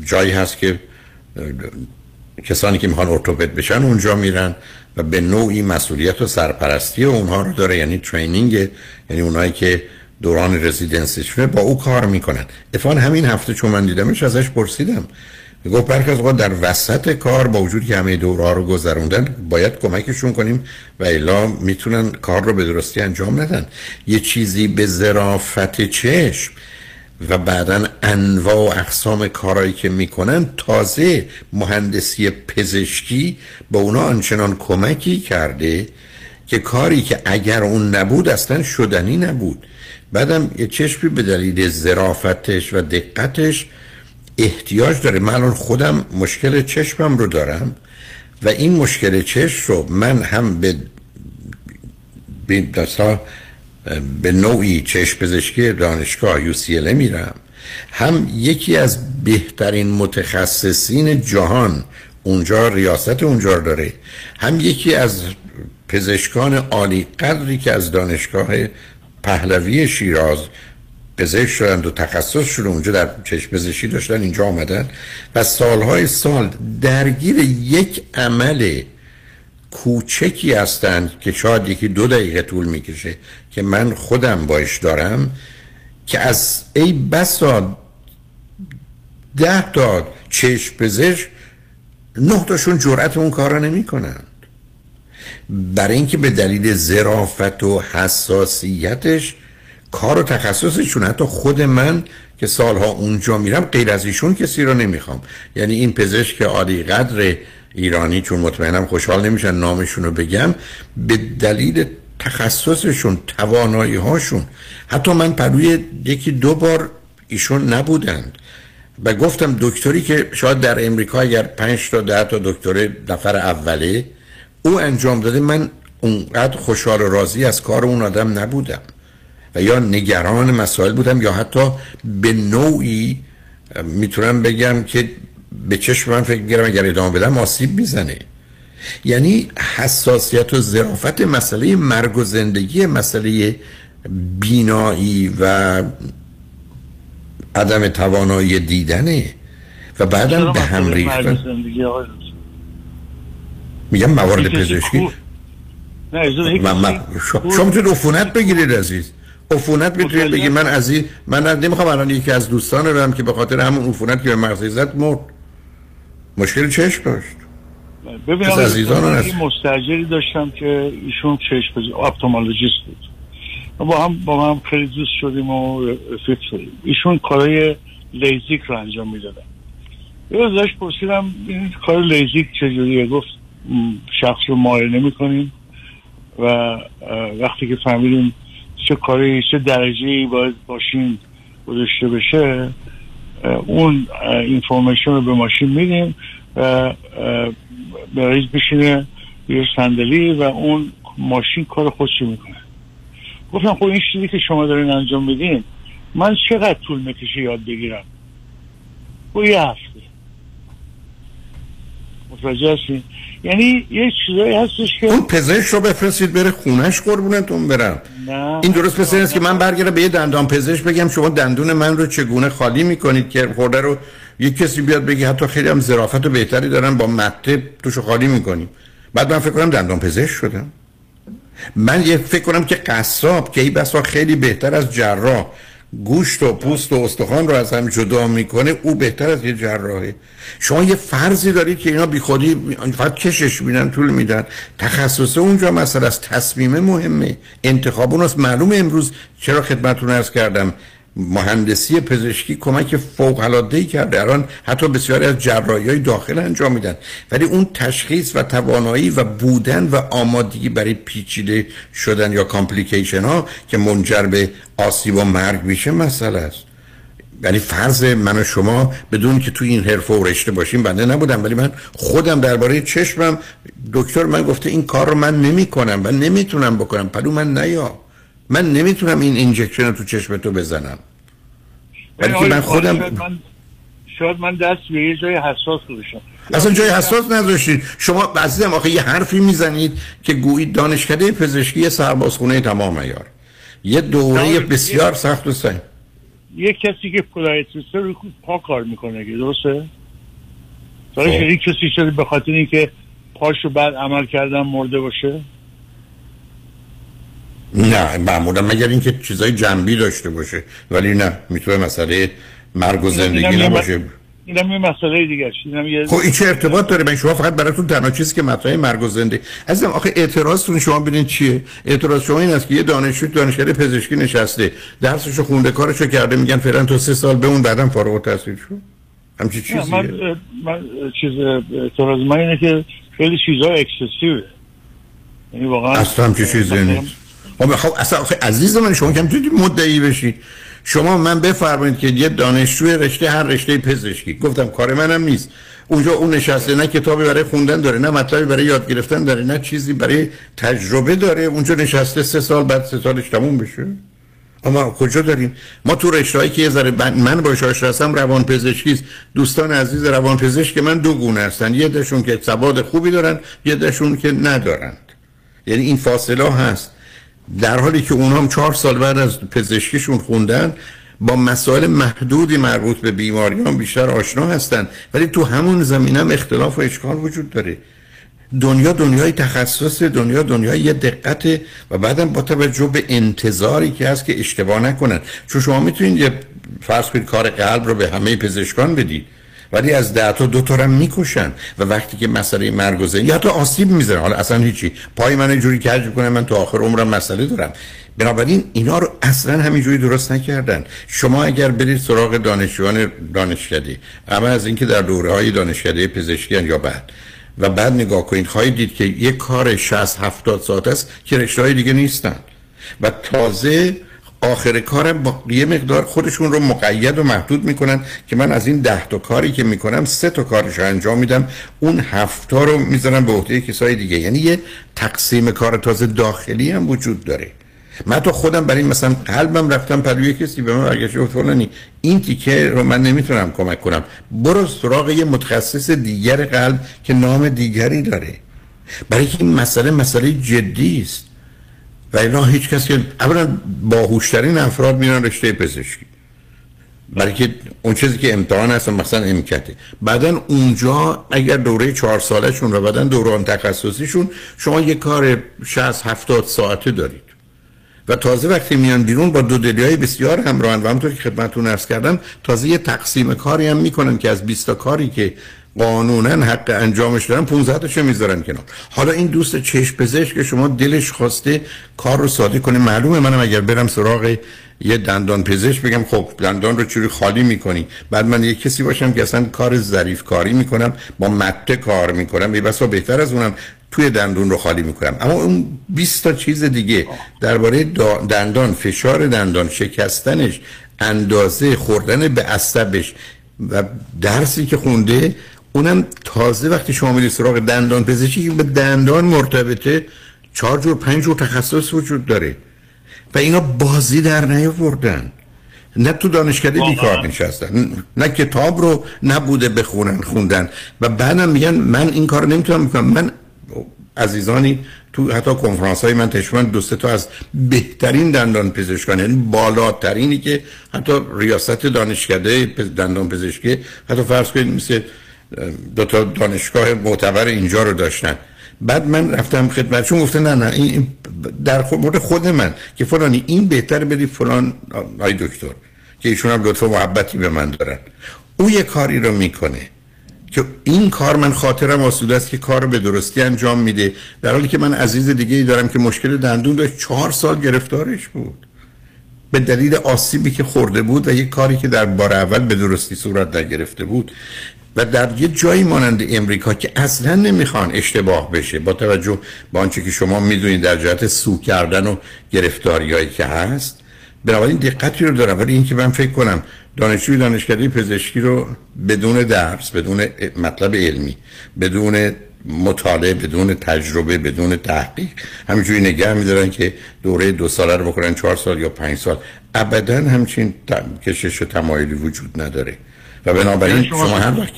جایی هست که کسانی که می‌خوان ارتوپد بشن اونجا میرن و به نوعی مسئولیت و سرپرستی اونها رو داره یعنی ترینینگ یعنی اونایی که دوران رزیدنسیشونه با او کار می‌کنن. اتفاقا همین هفته چون من دیدمش ازش پرسیدم. گفت برخی از در وسط کار با وجود که همه دوره رو گذروندن باید کمکشون کنیم و الا می‌تونن کار رو به درستی انجام ندن. یه چیزی به ظرافت چشم و بعدا انواع و اقسام کارهایی که می‌کنن تازه مهندسی پزشکی به اونا آنچنان کمکی کرده که کاری که اگر اون نبود اصلا شدنی نبود. بعدم یه چشمی به دلیل ظرافتش و دقتش احتیاج داره. من الان خودم مشکل چشمم رو دارم و این مشکل چشم رو من هم به به, به نوعی چشم پزشکی دانشگاه UCLA میرم. هم یکی از بهترین متخصصین جهان اونجا ریاست اونجا داره. هم یکی از پزشکان عالی قدری که از دانشگاه پهلوی شیراز پزشک شدند و تخصص شده اونجا در چشم پزشکی داشتن اینجا آمدن. و سالهای سال درگیر یک عمل کوچکی هستند که شاید یکی دو دقیقه طول می‌کشه که من خودم باش دارم که از ای بسا ده تا چشم پزشک نه تاشون جرأت اون کار را نمی برای اینکه به دلیل ظرافت و حساسیتش کار و تخصصشون حتی خود من که سالها اونجا میرم غیر از ایشون کسی رو نمی‌خوام. یعنی این پزشک عالی قدر ایرانی چون مطمئنم خوشحال نمیشن نامشون رو بگم به دلیل تخصصشون توانایی هاشون حتی من پروی یکی دو بار ایشون نبودند. و گفتم دکتری که شاید در امریکا اگر پنج تا ده تا دکتر نفر اوله او انجام داده من اونقدر خوشحال و راضی از کار اون آدم نبودم. و یا نگران مسائل بودم یا حتی به نوعی می‌تونم بگم که به چشم من فکر میگرم اگر ادامه بدم آسیب می‌زنه. یعنی حساسیت و ظرافت مسئله مرگ و زندگی مسئله بینایی و عدم توانایی دیدنه. و بعدم به هم ریختن. میگم موارد پزشکی. شما می‌تونید عفونت بگیرید عزیز. عفونت می‌تونید بگید من از من نمی‌خوام الان یکی از دوستان رو هم که به خاطر همون عفونت که به مغزی زد مرد. مشکل چشم داشت. ببینم عزیزان این مستأجری داشتم که ایشون چشم پزشک ophthalmologist بود. با هم با هم خیلی دوست شدیم و رفیق شدیم. ایشون کارهای لیزیک رو انجام می‌دادن. یه ازش پرسیدم این کار لیزیک چجوریه؟ گفت شخص رو معاینه می‌کنیم و وقتی که فهمیدیم چه کاری چه درجه ای باید ماشین گذاشته بشه اون اینفورمیشن رو به ماشین میدیم و مریض بشینه یه صندلی و اون ماشین کار خودشی می‌کنه. گفتم خب این چیزی که شما دارین انجام میدین من چقدر طول می‌کشه یاد بگیرم؟ خب یه هفته. متوجه هستین یعنی یه چیزایی هستش که اون پزشک رو بفرستید بره خونش قربونتون برم. نه. این درست مثل است که من برگردم به یه دندان پزشک بگم شما دندون من رو چگونه خالی می‌کنید که خورده رو یه کسی بیاد بگی حتی خیلی هم ظرافت و بهتری دارن با مته توشو خالی می‌کنیم. بعد من فکر کنم دندان پزشک شدم. من یه فکر کنم که قصاب که این بسا خیلی بهتر از جراح. گوشت و پوست و استخوان رو از هم جدا می‌کنه او بهتر از یه جراحه. شما یه فرضی دارید که اینا بیخودی فقط کشش میدن طول میدن. تخصص اونجا مثلا از تصمیم مهمه. انتخاب اون معلوم امروز چرا خدمتتون ارز کردم. مهندسی پزشکی کمک فوق العاده کرده. الان حتی بسیاری از جراحی های داخل انجام میدن. ولی اون تشخیص و توانایی و بودن و آمادگی برای پیچیده شدن یا complication ها که منجر به آسیب و مرگ میشه مسئله است. یعنی فرض من و شما بدون که توی این حرفه و رشته باشیم بنده نبودم. ولی من خودم درباره چشمم دکتر من گفته این کار رو من نمی کنم و نمی‌تونم بکنم. پهلو من نیا. من نمی‌تونم این injection رو تو چشم تو بزنم. ولی که من خودم شاید من, شاید من دست به یه جای حساس گذاشتم. اصلا جای حساس نذاشتید شما عزیزم آخه یه حرفی می‌زنید که گویی دانشکده پزشکی سربازخونه تمام ایار. یه دوره بسیار سخت و سنگ. یه کسی که پودایتریسته رو پا کار می‌کنه که درسته؟ داره خب. کسی شده به خاطر اینکه پاشو بعد عمل کردن مرده باشه؟ نه معمولا مگر اینکه چیزای جنبی داشته باشه. ولی نه می‌تونه مسئله مرگ و زندگی نباشه. اینم یه مسئله دیگه اینم یه خب این چه ارتباط داره؟ من شما فقط براتون تنها چیزی که مطرح مرگ و زنده عزیزم آخه اعتراضتون شما ببینید چیه؟ اعتراض شما این است که یه دانشجو دانشکده پزشکی نشسته درسشو خونده کارشو کرده میگن فعلا تو سه سال بمون بعدم فارغ التحصیل شو. همچی نه، چیزیه. من, من چیز اعتراض من اینه که خیلی چیزا اکسسیوه یعنی واقعا اصلا همچی چیزی نیست. خب خب اصلا آخه عزیز من شما کم توی مدعی بشید شما من بفرمایید که یه دانشجو رشته هر رشته پزشکی. گفتم کار منم نیست. اونجا اون نشسته نه کتابی برای خوندن داره نه مطلبی برای یاد گرفتن داره نه چیزی برای تجربه داره. اونجا نشسته سه سال بعد سه سالش تموم بشه. اما کجا داریم؟ ما تو رشتهایی که یه ذره من- باش آشنا هستم روان پزشکی دوستان عزیز روان پزشک من دو گونه هستن. یه دشون که سواد خوبی دارن یه دشون که ندارند یعنی این فاصله هست. در حالی که اونها هم چهار سال بعد از پزشکیشون خوندن با مسائل محدودی مربوط به بیماریان بیشتر آشنا هستن. ولی تو همون زمینه هم اختلاف و اشکال وجود داره. دنیا دنیای تخصص دنیا دنیای یه دقت و بعدم با توجه به انتظاری که هست که اشتباه نکنن. چون شما می‌تونید یه فرض کنید کار قلب رو به همه پزشکان بدید. ولی از ده تا دو تا می‌کشن. و وقتی که مسئله مرگ و زندگی یا حتی آسیب می‌زنن. حالا اصلا هیچی. پای من جوری کج کنه من تا آخر عمرم مسئله دارم. بنابراین اینا رو اصلا همینجوری درست نکردن. شما اگر برید سراغ دانشجویان دانشکده اما از اینکه در دوره های دانشکده پزشکی یا بعد. و بعد نگاه کنید خواهید دید که یک کار 60 70 ساعت است که رشته های دیگه نیستن. و تازه آخر کارم با یه مقدار خودشون رو مقید و محدود می‌کنن که من از این ده تا کاری که می‌کنم سه تا کارش رو انجام میدم. اون هفت تا رو می‌ذارم به عهده کسای دیگه. یعنی یه تقسیم کار تازه داخلی هم وجود داره. من تو خودم برای مثلا قلبم رفتم پلوی کسی به من برگشت گفت فلانی این تیکه رو من نمی‌تونم کمک کنم. برو سراغ یه متخصص دیگر قلب که نام دیگری داره. برای این مسئله مسئله جدی است. و اینا هیچ کسی اولا باهوشترین افراد میرن رشته پزشکی. برای که اون چیزی که امتحان هست مثلا امکته. بعدا اونجا اگر دوره چهار سالشون رو بعدا دوران تخصصیشون شما یه کار 60 70 ساعته دارید. و تازه وقتی میان بیرون با دو دلی های بسیار همراهن و همونطور که خدمتتون عرض کردم تازه یه تقسیم کاری هم می‌کنن که از 20 تا کاری که قانونا حق انجامش دارن 15 تاشو می‌ذارن کنار. حالا این دوست چشم پزشک که شما دلش خواسته کار رو ساده کنه معلومه منم اگر برم سراغ یه دندان پزشک بگم خب دندان رو چوری خالی می‌کنی؟ بعد من یه کسی باشم که اصلا کار ظریف کاری می‌کنم با مته کار می‌کنم یه بسا بهتر از اونم توی دندون رو خالی می‌کنم. اما اون 20 تا چیز دیگه درباره دا- دندان فشار دندان شکستنش اندازه خوردن به عصبش و درسی که خونده اونم تازه وقتی شما میری سراغ دندان پزشکی که به دندان مرتبطه. چهار جور پنج جور تخصص وجود داره. و اینا بازی در نیاوردن. نه تو دانشکده بیکار نشستن. نه کتاب رو نبوده بخونن خوندن. و بعدم میگن من این کار نمی‌تونم بکنم. من عزیزانی تو حتی کنفرانس های من تشمن دو تا از بهترین دندان پزشکان یعنی بالاترینی که حتی ریاست دانشکده دندان پزشکی حتی فرض کنید مثل دو تا دانشگاه معتبر اینجا رو داشتن. بعد من رفتم خدمتشون گفته نه نه این در مورد خود من که فلانی این بهتر بدی فلان آی دکتر که ایشون هم لطف و محبتی به من دارن. او یه کاری رو می‌کنه که این کار من خاطرم آسوده است که کار رو به درستی انجام میده. در حالی که من عزیز دیگه ای دارم که مشکل دندون داشت چهار سال گرفتارش بود. به دلیل آسیبی که خورده بود و یک کاری که در بار اول به درستی صورت نگرفته بود. و در یه جایی مانند امریکا که اصلا نمی‌خوان اشتباه بشه با توجه به آنچه که شما می‌دونید در جهت سو کردن و گرفتاریایی که هست بنابراین دقتی رو دارم. ولی اینکه من فکر کنم دانشجوی دانشکده پزشکی رو بدون درس بدون مطلب علمی بدون مطالعه بدون تجربه بدون تحقیق همینجوری نگه میدارن که دوره دو ساله رو بکنن چهار سال یا پنج سال ابدا همچین کشش و تمایلی وجود نداره. و بنابراین یعنی شما- شما هر وقت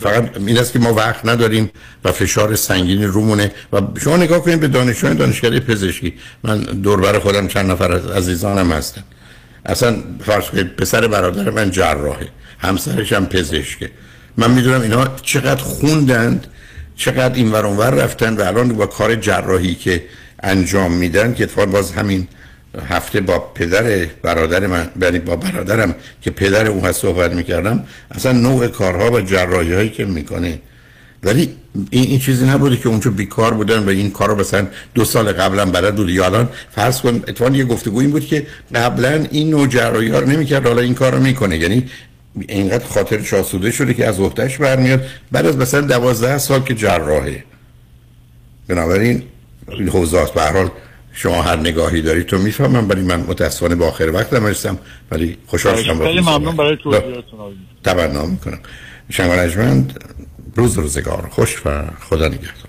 فقط این است که ما وقت نداریم و فشار سنگینی رومونه و شما نگاه کنید به دانشجویان دانشکده پزشکی. من دوربر خودم چند نفر از عزیزانم هستن. اصلا فرض کنید پسر برادر من جراحه همسرش هم پزشکه. من می‌دونم اینا چقدر خوندند چقدر این ور رفتن و الان با کار جراحی که انجام میدن که اتفاقا باز همین هفته با پدر برادر من یعنی با برادرم که پدر اون هست صحبت می‌کردم اصلا نوع کارها و جراحی هایی که می‌کنه. ولی این, این چیزی نبوده که اونجا بیکار بودن و این کار رو مثلا دو سال قبلا بلد بود یا الان فرض کن اتفاقا یه گفتگو این بود که قبلا این نوع جراحی ها رو نمی‌کرد حالا این کار رو می‌کنه. یعنی اینقدر خاطر شاسوده شده که از عهدهش برمیاد. بعد از مثلا دوازده سال که جراحه. بنابراین این حوزات به هر حال شما هر نگاهی دارید تو می‌فهمم ولی من متاسفانه با آخر وقتم هستم ولی خوشحال شدم خیلی ممنون برای توضیحاتون. تبرنامه می‌کنم شنگانجمند روز روزگار خوش و خدا نگهدار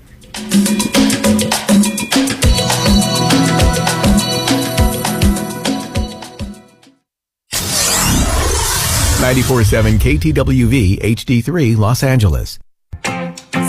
947 KTWV HD3 Los Angeles.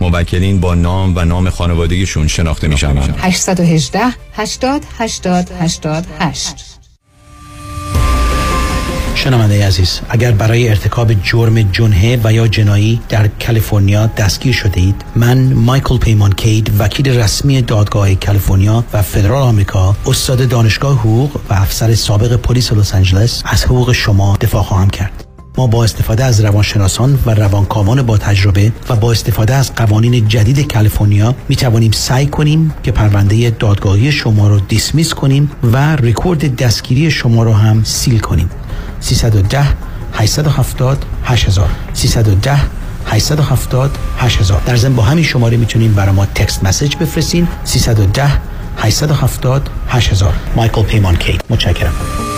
موکلین با نام و نام خانوادگیشون شناخته میشن. 818 80 80 88 شنونده عزیز اگر برای ارتکاب جرم جنحه و یا جنایی در کالیفرنیا دستگیر شده اید من مایکل پیمان کید وکیل رسمی دادگاه کالیفرنیا و فدرال آمریکا استاد دانشگاه حقوق و افسر سابق پلیس لس آنجلس از حقوق شما دفاع خواهم کرد. ما با استفاده از روانشناسان و روانکاوان با تجربه و با استفاده از قوانین جدید کالیفرنیا می توانیم سعی کنیم که پرونده دادگاهی شما را دیسمیس کنیم و رکورد دستگیری شما را هم سیل کنیم. 310 870 8000 310 870 8000 در ضمن با همین شماره می‌تونین برای ما تکست مسیج بفرستین. 310 870 8000 مایکل پیمان کی. متشکرم.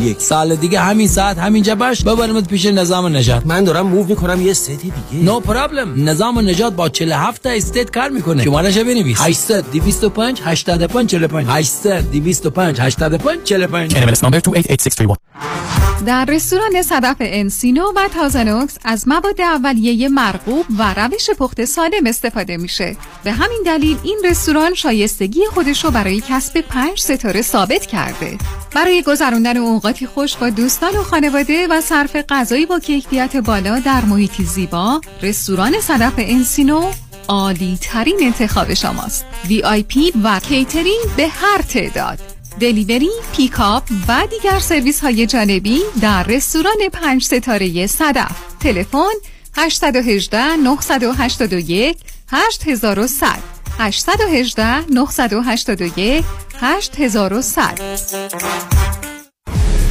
61 سال دیگه همین ساعت همینجا باش ببرمت پیش نظام نجات من دارم موو می‌کنم یه ستی دیگه. نو no پرابلم نظام نجات با 47 تا استیت کار می‌کنه. شمارهش بنویس. 800 225 85 45 800 225 85 45 NMLS number 288631 در رستوران صدف انسینو و تازنوکس از مواد اولیه مرغوب و روش پخت سالم استفاده میشه. به همین دلیل این رستوران شایستگی خودش رو برای کسب پنج ستاره ثابت کرده. برای گذراندن اوقاتی خوش با دوستان و خانواده و صرف غذایی با کیفیت بالا در محیطی زیبا رستوران صدف انسینو عالی ترین انتخاب شماست. VIP و کیترینگ به هر تعداد. delivery، pickup و دیگر سرویس های جانبی در رستوران پنج ستاره صدف. تلفن 818 981 8100 818 981 8100